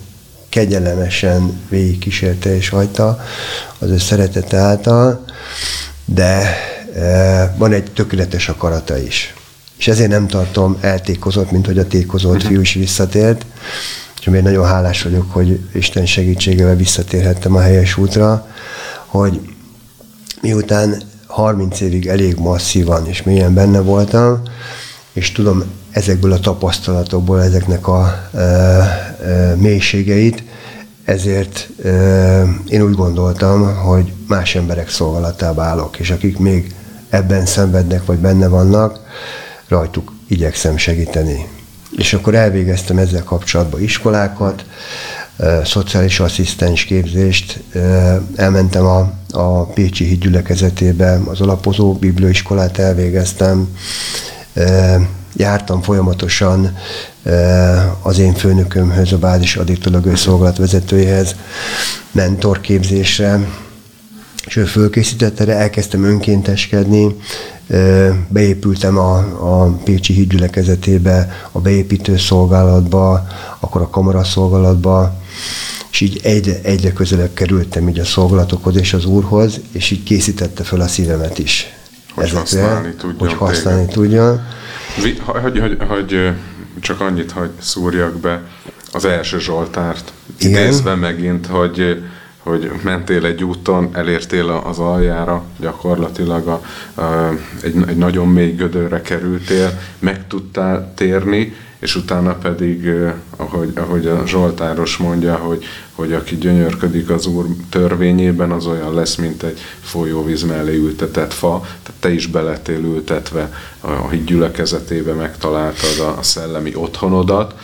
kegyelemesen végig kísérte és hagyta az ő szeretete által, de e, van egy tökéletes akarata is. És ezért nem tartom eltékozott, mint hogy a tékozott fiú is visszatért. Úgyhogy én nagyon hálás vagyok, hogy Isten segítségével visszatérhettem a helyes útra, hogy miután 30 évig elég masszívan és mélyen benne voltam, és tudom ezekből a tapasztalatokból, ezeknek a e, e, mélységeit, ezért e, én úgy gondoltam, hogy más emberek szolgálatába állok, és akik még ebben szenvednek, vagy benne vannak, rajtuk igyekszem segíteni. És akkor elvégeztem ezzel kapcsolatban iskolákat, szociális asszisztens képzést, elmentem a, a Pécsi híd gyülekezetébe, az alapozó bibliaiskolát elvégeztem, jártam folyamatosan az én főnökömhöz, a bázis addiktológiai szolgálat vezetőjéhez mentorképzésre, és ő fölkészített erre, elkezdtem önkénteskedni, beépültem a, a Pécsi hídgyülekezetébe, a beépítő szolgálatba, akkor a kamaraszolgálatba, és így egyre, egyre közelebb kerültem így a szolgálatokhoz és az Úrhoz, és így készítette fel a szívemet is. Hogy ezekre, használni tudjon. Hogy használni tudjon. Hogy, hogy, hogy, csak annyit, hogy szúrjak be az első Zsoltárt, Igen. idézve megint, hogy hogy mentél egy úton, elértél az aljára, gyakorlatilag a, a, egy, egy nagyon mély gödörre kerültél, meg tudtál térni, és utána pedig, ahogy, ahogy a Zsoltáros mondja, hogy, hogy aki gyönyörködik az Úr törvényében, az olyan lesz, mint egy folyóvíz mellé ültetett fa, tehát te is beletél ültetve a híd gyülekezetébe, megtaláltad a, szellemi otthonodat,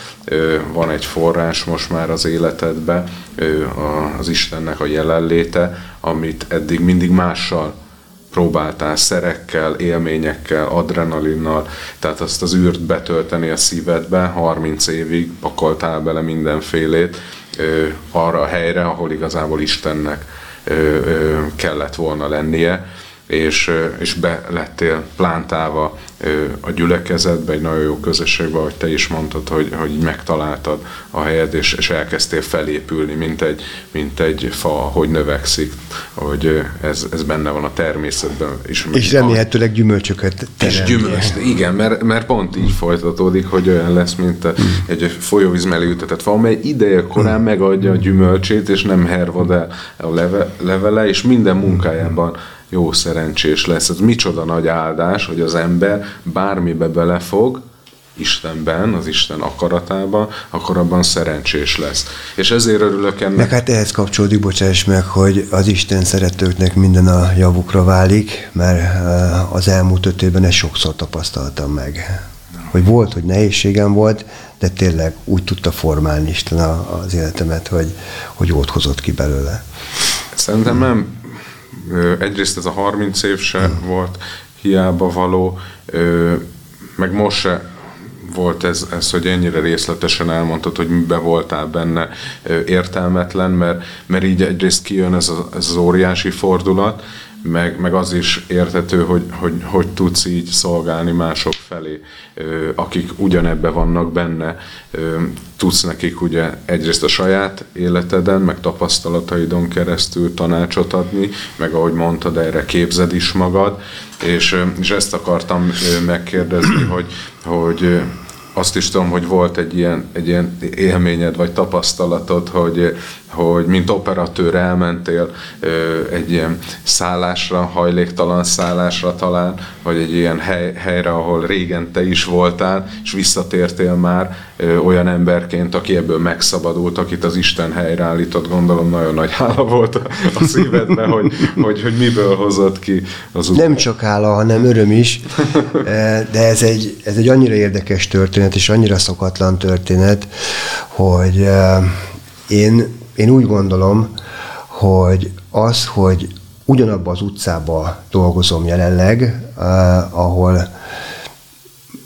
van egy forrás most már az életedbe, az Istennek a jelenléte, amit eddig mindig mással próbáltál szerekkel, élményekkel, adrenalinnal, tehát azt az űrt betölteni a szívedbe, 30 évig pakoltál bele mindenfélét arra a helyre, ahol igazából Istennek kellett volna lennie, és, és be lettél plántálva a gyülekezetbe, egy nagyon jó közösségbe, ahogy te is mondtad, hogy, hogy megtaláltad a helyed, és, és elkezdtél felépülni, mint egy, mint egy fa, hogy növekszik, hogy ez, ez benne van a természetben. És, és remélhetőleg gyümölcsöket És gyümölcs, igen, mert, mert pont így folytatódik, hogy olyan lesz, mint hmm. egy folyóvíz mellé ültetett fa, amely ideje korán hmm. megadja a gyümölcsét, és nem hervad el a leve, levele, és minden munkájában jó szerencsés lesz. Ez micsoda nagy áldás, hogy az ember bármibe belefog, Istenben, az Isten akaratában, akkor abban szerencsés lesz. És ezért örülök ennek. Meg hát ehhez kapcsolódik, bocsáss meg, hogy az Isten szeretőknek minden a javukra válik, mert eh, az elmúlt öt évben ezt sokszor tapasztaltam meg. Hogy volt, hogy nehézségem volt, de tényleg úgy tudta formálni Isten az életemet, hogy, hogy jót hozott ki belőle. Szerintem nem egyrészt ez a 30 év se mm. volt hiába való, meg most se volt ez, ez, hogy ennyire részletesen elmondtad, hogy be voltál benne értelmetlen, mert, mert így egyrészt kijön ez, a, ez az óriási fordulat, meg, meg az is értető, hogy, hogy hogy tudsz így szolgálni mások felé, akik ugyanebbe vannak benne, tudsz nekik ugye egyrészt a saját életeden, meg tapasztalataidon keresztül tanácsot adni, meg ahogy mondtad, erre képzed is magad, és, és ezt akartam megkérdezni, hogy, hogy azt is tudom, hogy volt egy ilyen, egy ilyen élményed vagy tapasztalatod, hogy, hogy mint operatőr elmentél egy ilyen szállásra, hajléktalan szállásra talán, vagy egy ilyen hely, helyre, ahol régen te is voltál, és visszatértél már olyan emberként, aki ebből megszabadult, akit az Isten helyreállított, gondolom nagyon nagy hála volt a, szívedben, hogy, hogy, hogy miből hozott ki az utat. Nem csak hála, hanem öröm is, de ez egy, ez egy annyira érdekes történet, és annyira szokatlan történet, hogy én én úgy gondolom, hogy az, hogy ugyanabban az utcában dolgozom jelenleg, ahol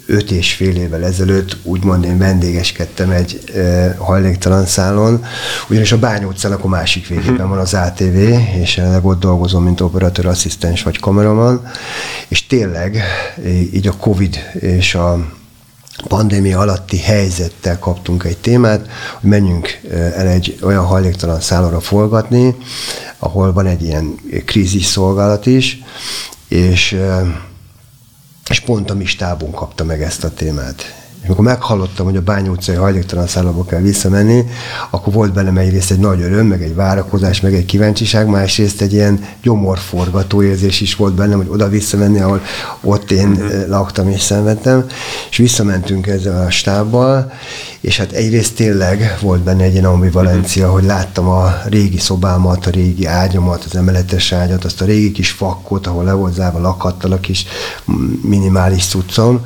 öt és fél évvel ezelőtt úgymond én vendégeskedtem egy uh, hajléktalan szálon, ugyanis a Bány utcának a másik végében van az ATV, és jelenleg ott dolgozom, mint operatőr, asszisztens vagy kameraman, és tényleg így a Covid és a pandémia alatti helyzettel kaptunk egy témát, hogy menjünk el egy olyan hajléktalan szállóra forgatni, ahol van egy ilyen krízis szolgálat is, és, és pont a mi stábunk kapta meg ezt a témát. És amikor meghallottam, hogy a Bány utcai hajléktalan szállóba kell visszamenni, akkor volt bennem egyrészt egy nagy öröm, meg egy várakozás, meg egy kíváncsiság, másrészt egy ilyen gyomorforgató érzés is volt bennem, hogy oda visszamenni, ahol ott én uh-huh. laktam és szenvedtem. És visszamentünk ezzel a stábbal, és hát egyrészt tényleg volt benne egy ilyen ambivalencia, uh-huh. hogy láttam a régi szobámat, a régi ágyamat, az emeletes ágyat, azt a régi kis fakkot, ahol le volt zárva lakhattal a kis minimális cuccom.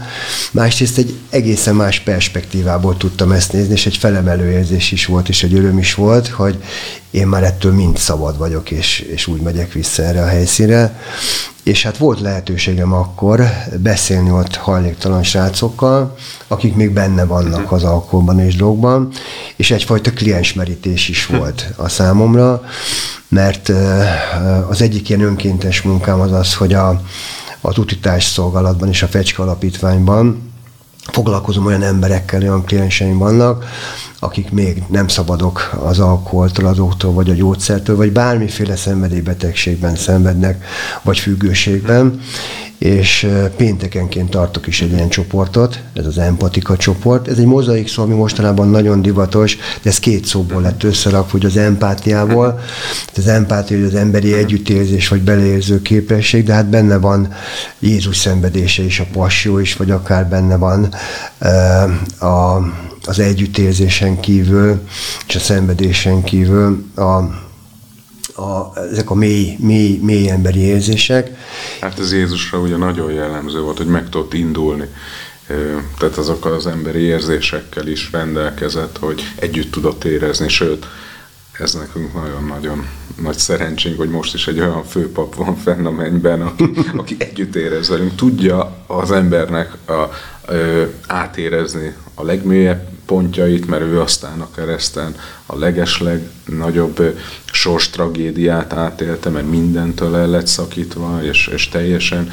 Másrészt egy egészen más perspektívából tudtam ezt nézni, és egy felemelő érzés is volt, és egy öröm is volt, hogy én már ettől mind szabad vagyok, és, és úgy megyek vissza erre a helyszínre. És hát volt lehetőségem akkor beszélni ott hajléktalan srácokkal, akik még benne vannak mhm. az alkoholban és drogban, és egyfajta kliensmerítés is volt a számomra, mert az egyik ilyen önkéntes munkám az az, hogy a, az utitás szolgálatban és a Fecske Alapítványban foglalkozom olyan emberekkel, olyan klienseim vannak, akik még nem szabadok az alkoholtól, azóktól, vagy a gyógyszertől, vagy bármiféle szenvedélybetegségben szenvednek, vagy függőségben, és péntekenként tartok is egy ilyen csoportot, ez az empatika csoport. Ez egy mozaik szó, ami mostanában nagyon divatos, de ez két szóból lett összerakva, hogy az empátiából. Az empátia, hogy az emberi együttérzés vagy beleérző képesség, de hát benne van Jézus szenvedése is, a passió is, vagy akár benne van a, az együttérzésen kívül, és a szenvedésen kívül a a, ezek a mély, mély, mély emberi érzések. Hát ez Jézusra ugye nagyon jellemző volt, hogy meg tudott indulni. Tehát azokkal az emberi érzésekkel is rendelkezett, hogy együtt tudott érezni, sőt, ez nekünk nagyon-nagyon nagy szerencsénk, hogy most is egy olyan főpap van fenn a mennyben, aki, aki együtt érez velünk, tudja az embernek a, a, átérezni a legmélyebb pontjait, mert ő aztán a kereszten a legesleg nagyobb sors tragédiát átélte, mert mindentől el lett szakítva, és, és teljesen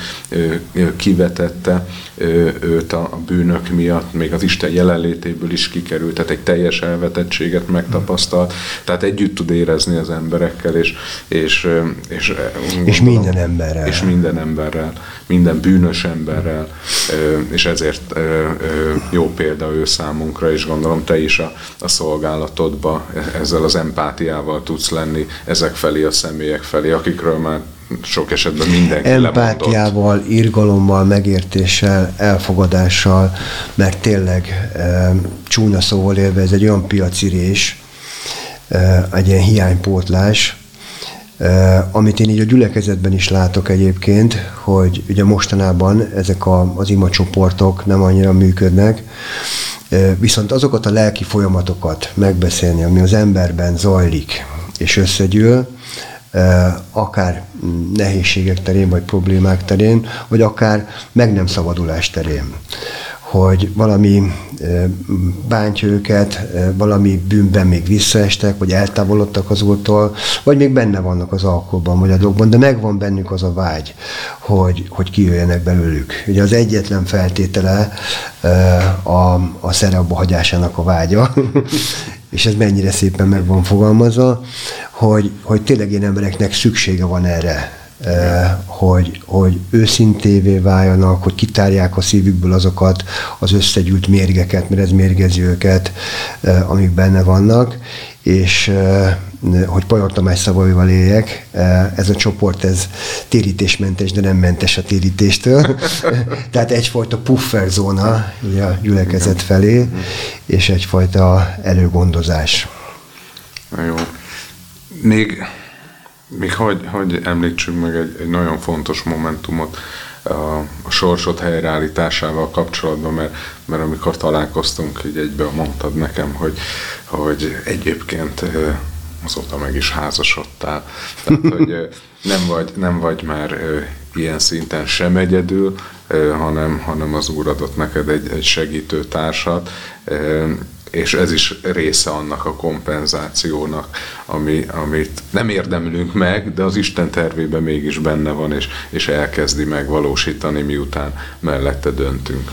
kivetette őt a bűnök miatt, még az Isten jelenlétéből is kikerült, tehát egy teljes elvetettséget megtapasztalt, tehát együtt tud érezni az emberekkel, és és, és, gondolom, és minden emberrel. És minden emberrel, minden bűnös emberrel, és ezért jó példa ő számunkra, és gondolom te is a, a szolgálatodba ezzel az empátiával tudsz lenni ezek felé, a személyek felé, akikről már sok esetben mindenki Empátiával, lemondott. irgalommal, megértéssel, elfogadással, mert tényleg e, csúnya szóval élve ez egy olyan piacirés, e, egy ilyen hiánypótlás, e, amit én így a gyülekezetben is látok egyébként, hogy ugye mostanában ezek a, az imacsoportok nem annyira működnek, Viszont azokat a lelki folyamatokat megbeszélni, ami az emberben zajlik és összegyűl, akár nehézségek terén, vagy problémák terén, vagy akár meg nem szabadulás terén. Hogy valami bántja őket, valami bűnben még visszaestek, vagy eltávolodtak az úrtól, vagy még benne vannak az alkoholban, vagy a dolgban, de megvan bennük az a vágy, hogy, hogy kijöjjenek belőlük. Ugye az egyetlen feltétele a, a szerelba hagyásának a vágya, és ez mennyire szépen meg van fogalmazva, hogy, hogy tényleg én embereknek szüksége van erre, hogy, hogy őszintévé váljanak, hogy kitárják a szívükből azokat az összegyűlt mérgeket, mert ez mérgezi őket, amik benne vannak, és hogy Pajor Tamás szavaival éljek, ez a csoport, ez térítésmentes, de nem mentes a térítéstől. Tehát egyfajta puffer zóna a gyülekezet felé, és egyfajta előgondozás. Jó. Még még hogy, hogy említsünk meg egy, egy nagyon fontos momentumot a, a sorsot helyreállításával kapcsolatban, mert, mert amikor találkoztunk, így egyben mondtad nekem, hogy, hogy egyébként azóta meg is házasodtál. Tehát, hogy nem vagy, nem vagy már ilyen szinten sem egyedül, hanem, hanem az Úr adott neked egy, egy segítő társat, és ez is része annak a kompenzációnak, ami, amit nem érdemlünk meg, de az Isten tervében mégis benne van, és, és elkezdi megvalósítani, miután mellette döntünk.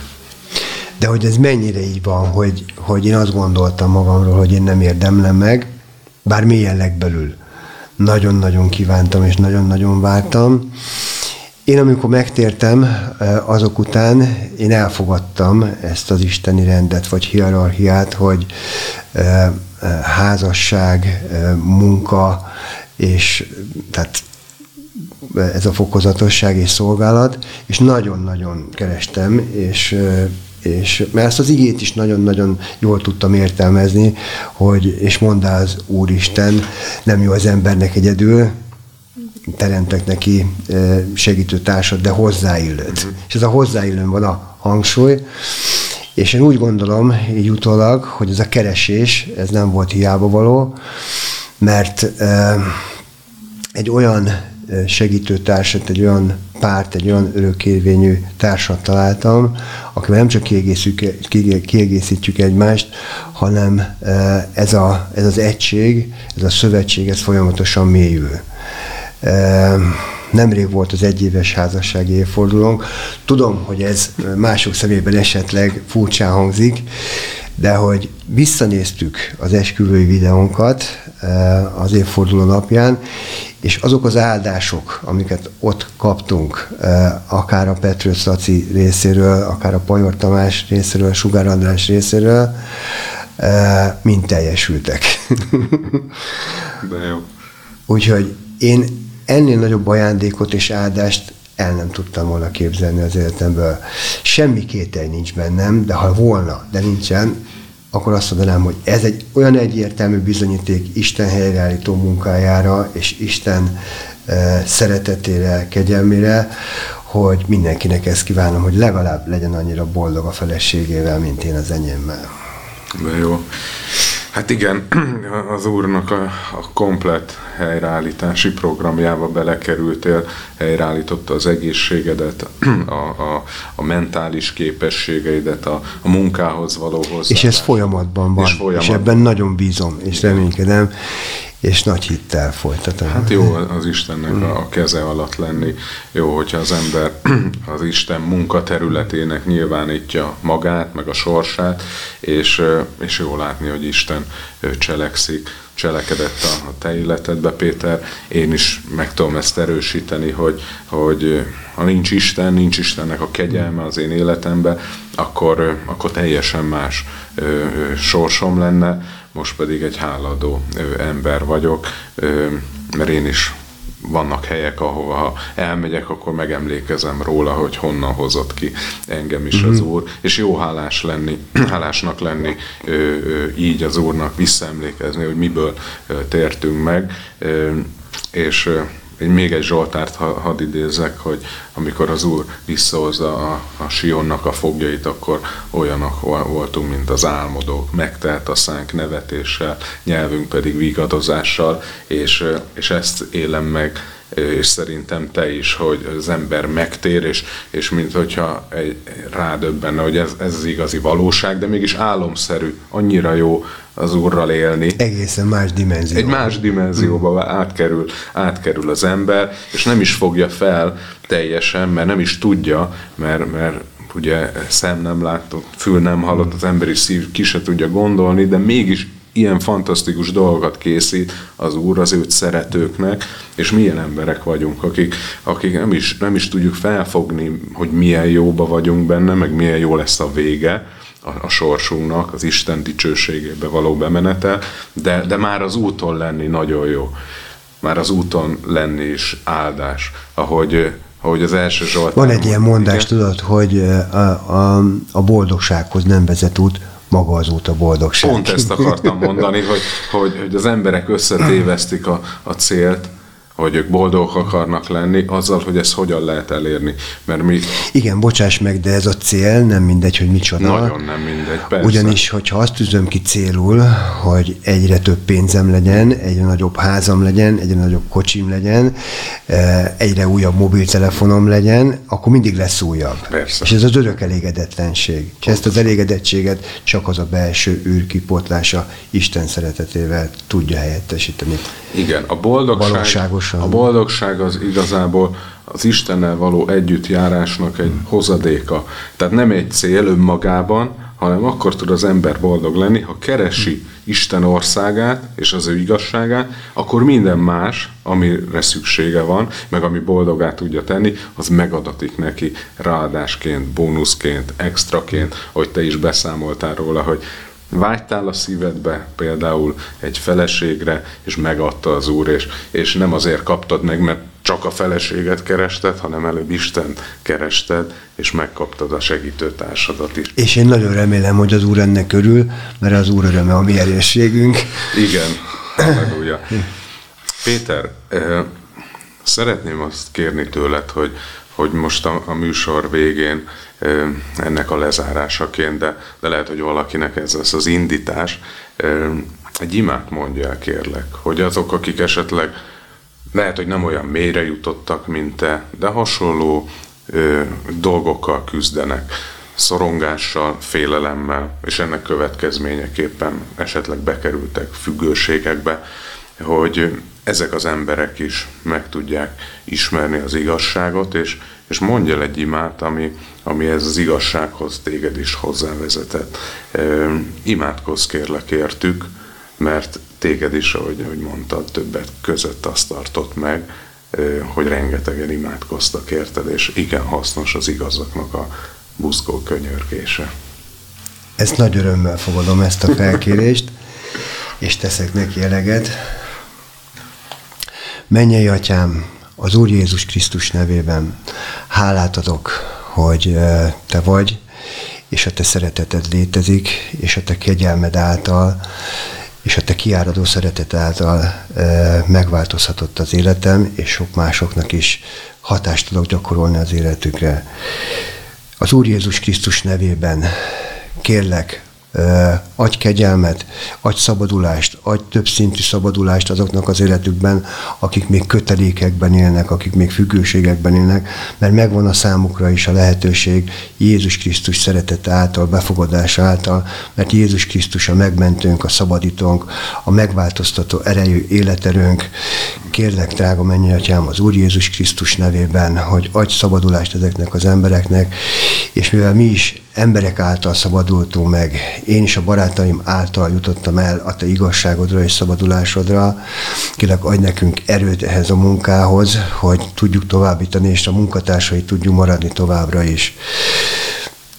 De hogy ez mennyire így van, hogy, hogy én azt gondoltam magamról, hogy én nem érdemlem meg, bár mélyen legbelül. Nagyon-nagyon kívántam, és nagyon-nagyon vártam, én amikor megtértem, azok után én elfogadtam ezt az isteni rendet, vagy hierarchiát, hogy házasság, munka, és tehát ez a fokozatosság és szolgálat, és nagyon-nagyon kerestem, és, és mert ezt az igét is nagyon-nagyon jól tudtam értelmezni, hogy, és mondta az Úristen, nem jó az embernek egyedül, teremtek neki segítő társat, de hozzáillőt. Uh-huh. És ez a hozzáillőn van a hangsúly, és én úgy gondolom, így utólag, hogy ez a keresés, ez nem volt hiába való, mert egy olyan segítőtársat, egy olyan párt, egy olyan örökérvényű társat találtam, akivel nem csak kiegészítjük egymást, hanem ez, a, ez az egység, ez a szövetség, ez folyamatosan mélyül. Nemrég volt az egyéves házassági évfordulónk. Tudom, hogy ez mások szemében esetleg furcsán hangzik, de hogy visszanéztük az esküvői videónkat az évforduló napján, és azok az áldások, amiket ott kaptunk, akár a Petrus Laci részéről, akár a Pajor Tamás részéről, a Sugár András részéről, mind teljesültek. De jó. Úgyhogy én ennél nagyobb ajándékot és áldást el nem tudtam volna képzelni az életemből. Semmi kételj nincs bennem, de ha volna, de nincsen, akkor azt mondanám, hogy ez egy olyan egyértelmű bizonyíték Isten helyreállító munkájára és Isten e, szeretetére, kegyelmére, hogy mindenkinek ezt kívánom, hogy legalább legyen annyira boldog a feleségével, mint én az enyémmel. De jó. Hát igen, az úrnak a, a komplet helyreállítási programjába belekerültél, helyreállította az egészségedet, a, a, a mentális képességeidet, a, a munkához való hozzá. És ez folyamatban van, és, folyamatban. és ebben nagyon bízom, és reménykedem, és nagy hittel folytatom. Hát jó az Istennek a, a keze alatt lenni. Jó, hogyha az ember az Isten munkaterületének nyilvánítja magát, meg a sorsát, és, és jó látni, hogy Isten cselekszik cselekedett a, te életedbe, Péter. Én is meg tudom ezt erősíteni, hogy, hogy ha nincs Isten, nincs Istennek a kegyelme az én életembe, akkor, akkor teljesen más sorsom lenne, most pedig egy háladó ember vagyok, mert én is vannak helyek, ahova ha elmegyek, akkor megemlékezem róla, hogy honnan hozott ki engem is mm-hmm. az mhm. Úr, és jó hálás lenni, hálásnak lenni ö, ö, így az Úrnak visszaemlékezni, hogy miből ö, tértünk meg, ö, és ö, még egy Zsoltárt hadd idézzek, hogy amikor az Úr visszahozza a, a Sionnak a fogjait, akkor olyanok voltunk, mint az álmodók, megtelt a szánk nevetéssel, nyelvünk pedig vigadozással, és, és ezt élem meg és szerintem te is, hogy az ember megtér, és, és mint hogyha egy, rádöbbenne, hogy ez, ez az igazi valóság, de mégis álomszerű, annyira jó az Úrral élni. Egészen más dimenzió. Egy más dimenzióba átkerül, átkerül az ember, és nem is fogja fel teljesen, mert nem is tudja, mert, mert ugye szem nem látott, fül nem hallott, az emberi szív ki se tudja gondolni, de mégis ilyen fantasztikus dolgokat készít az Úr az őt szeretőknek, és milyen emberek vagyunk, akik, akik nem, is, nem is tudjuk felfogni, hogy milyen jóba vagyunk benne, meg milyen jó lesz a vége, a, a sorsunknak, az Isten dicsőségébe való bemenete, de, de már az úton lenni nagyon jó. Már az úton lenni is áldás, ahogy ahogy az első Zsolt. Van egy ilyen mondás, igen? tudod, hogy a, a, a boldogsághoz nem vezet út, maga az út a boldogság. Pont ezt akartam mondani, hogy, hogy, hogy az emberek összetévesztik a, a célt, hogy ők boldogok akarnak lenni, azzal, hogy ezt hogyan lehet elérni. Mert mi... Igen, bocsáss meg, de ez a cél nem mindegy, hogy micsoda. Nagyon nem mindegy, persze. Ugyanis, hogyha azt tűzöm ki célul, hogy egyre több pénzem legyen, egyre nagyobb házam legyen, egyre nagyobb kocsim legyen, eh, egyre újabb mobiltelefonom legyen, akkor mindig lesz újabb. Persze. És ez az örök elégedetlenség. És ezt az elégedettséget csak az a belső űr kipotlása Isten szeretetével tudja helyettesíteni. Igen, a boldogság, Valóságosan. a boldogság az igazából az Istennel való együttjárásnak egy hozadéka. Tehát nem egy cél önmagában, hanem akkor tud az ember boldog lenni, ha keresi Isten országát és az ő igazságát, akkor minden más, amire szüksége van, meg ami boldogát tudja tenni, az megadatik neki ráadásként, bónuszként, extraként, hogy te is beszámoltál róla, hogy vágytál a szívedbe például egy feleségre, és megadta az Úr, és, és nem azért kaptad meg, mert csak a feleséget kerested, hanem előbb Isten kerested, és megkaptad a segítőtársadat is. És én nagyon remélem, hogy az Úr ennek örül, mert az Úr öröme a mi erősségünk. Igen, halleluja. Péter, szeretném azt kérni tőled, hogy, hogy most a, a műsor végén ennek a lezárásaként, de, de lehet, hogy valakinek ez lesz az indítás. Egy imát mondja el, kérlek, hogy azok, akik esetleg lehet, hogy nem olyan mélyre jutottak, mint te, de hasonló ö, dolgokkal küzdenek, szorongással, félelemmel, és ennek következményeképpen esetleg bekerültek függőségekbe, hogy ezek az emberek is meg tudják ismerni az igazságot, és, és mondja egy imát, ami, ami ez az igazsághoz téged is hozzávezetett. E, imádkozz kérlek értük, mert téged is, ahogy, ahogy mondtad, többet között azt tartott meg, hogy rengetegen imádkoztak érted, és igen hasznos az igazaknak a buzgó könyörgése. Ezt nagy örömmel fogadom, ezt a felkérést, és teszek neki eleget. Mennyei atyám, az Úr Jézus Krisztus nevében hálát adok, hogy te vagy, és a te szereteted létezik, és a te kegyelmed által, és a te kiáradó szeretet által megváltozhatott az életem, és sok másoknak is hatást tudok gyakorolni az életükre. Az Úr Jézus Krisztus nevében kérlek, adj kegyelmet, adj szabadulást, adj többszintű szabadulást azoknak az életükben, akik még kötelékekben élnek, akik még függőségekben élnek, mert megvan a számukra is a lehetőség Jézus Krisztus szeretete által, befogadása által, mert Jézus Krisztus a megmentőnk, a szabadítónk, a megváltoztató erejű életerőnk. Kérlek, drága mennyi atyám, az Úr Jézus Krisztus nevében, hogy adj szabadulást ezeknek az embereknek, és mivel mi is emberek által szabadultunk meg, én is a barátaim által jutottam el a te igazságodra és szabadulásodra. Kérlek, adj nekünk erőt ehhez a munkához, hogy tudjuk továbbítani, és a munkatársai tudjuk maradni továbbra is.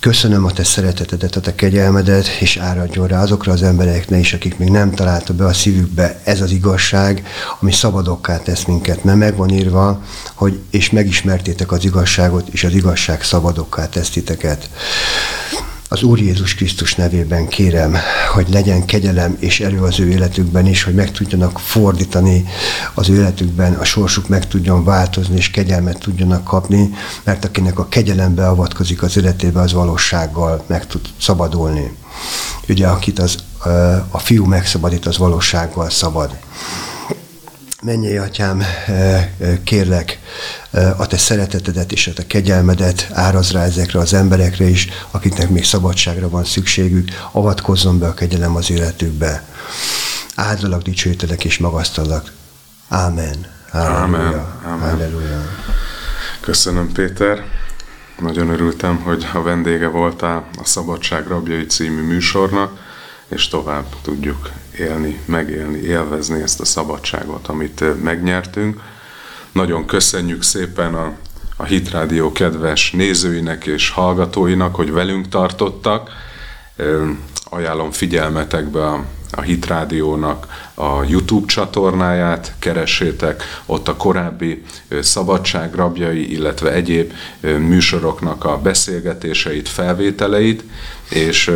Köszönöm a te szeretetedet, a te kegyelmedet, és áradjon rá azokra az embereknek is, akik még nem találta be a szívükbe ez az igazság, ami szabadokká tesz minket, mert meg van írva, hogy és megismertétek az igazságot, és az igazság szabadokká tesz titeket. Az Úr Jézus Krisztus nevében kérem, hogy legyen kegyelem és erő az ő életükben is, hogy meg tudjanak fordítani az ő életükben, a sorsuk meg tudjon változni, és kegyelmet tudjanak kapni, mert akinek a kegyelem beavatkozik az életébe, az valósággal meg tud szabadulni. Ugye, akit az, a fiú megszabadít, az valósággal szabad. Menjél, atyám, kérlek, a te szeretetedet és a te kegyelmedet áraz rá ezekre az emberekre is, akiknek még szabadságra van szükségük, avatkozzon be a kegyelem az életükbe. Áldalak, dicsőítelek és magasztalak. Ámen. Halleluja. Ámen. Halleluja. Köszönöm, Péter. Nagyon örültem, hogy a vendége voltál a Szabadság Rabjai című műsornak, és tovább tudjuk élni, megélni, élvezni ezt a szabadságot, amit megnyertünk. Nagyon köszönjük szépen a, a Hitrádió kedves nézőinek és hallgatóinak, hogy velünk tartottak. Ajánlom figyelmetekbe a a Hit a YouTube csatornáját, keressétek, ott a korábbi Szabadság rabjai, illetve egyéb műsoroknak a beszélgetéseit, felvételeit, és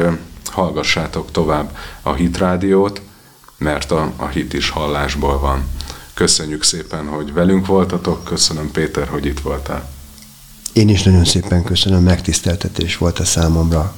hallgassátok tovább a Hit Rádiót, mert a, a hit is hallásból van. Köszönjük szépen, hogy velünk voltatok, köszönöm Péter, hogy itt voltál. Én is nagyon szépen köszönöm, megtiszteltetés volt a számomra.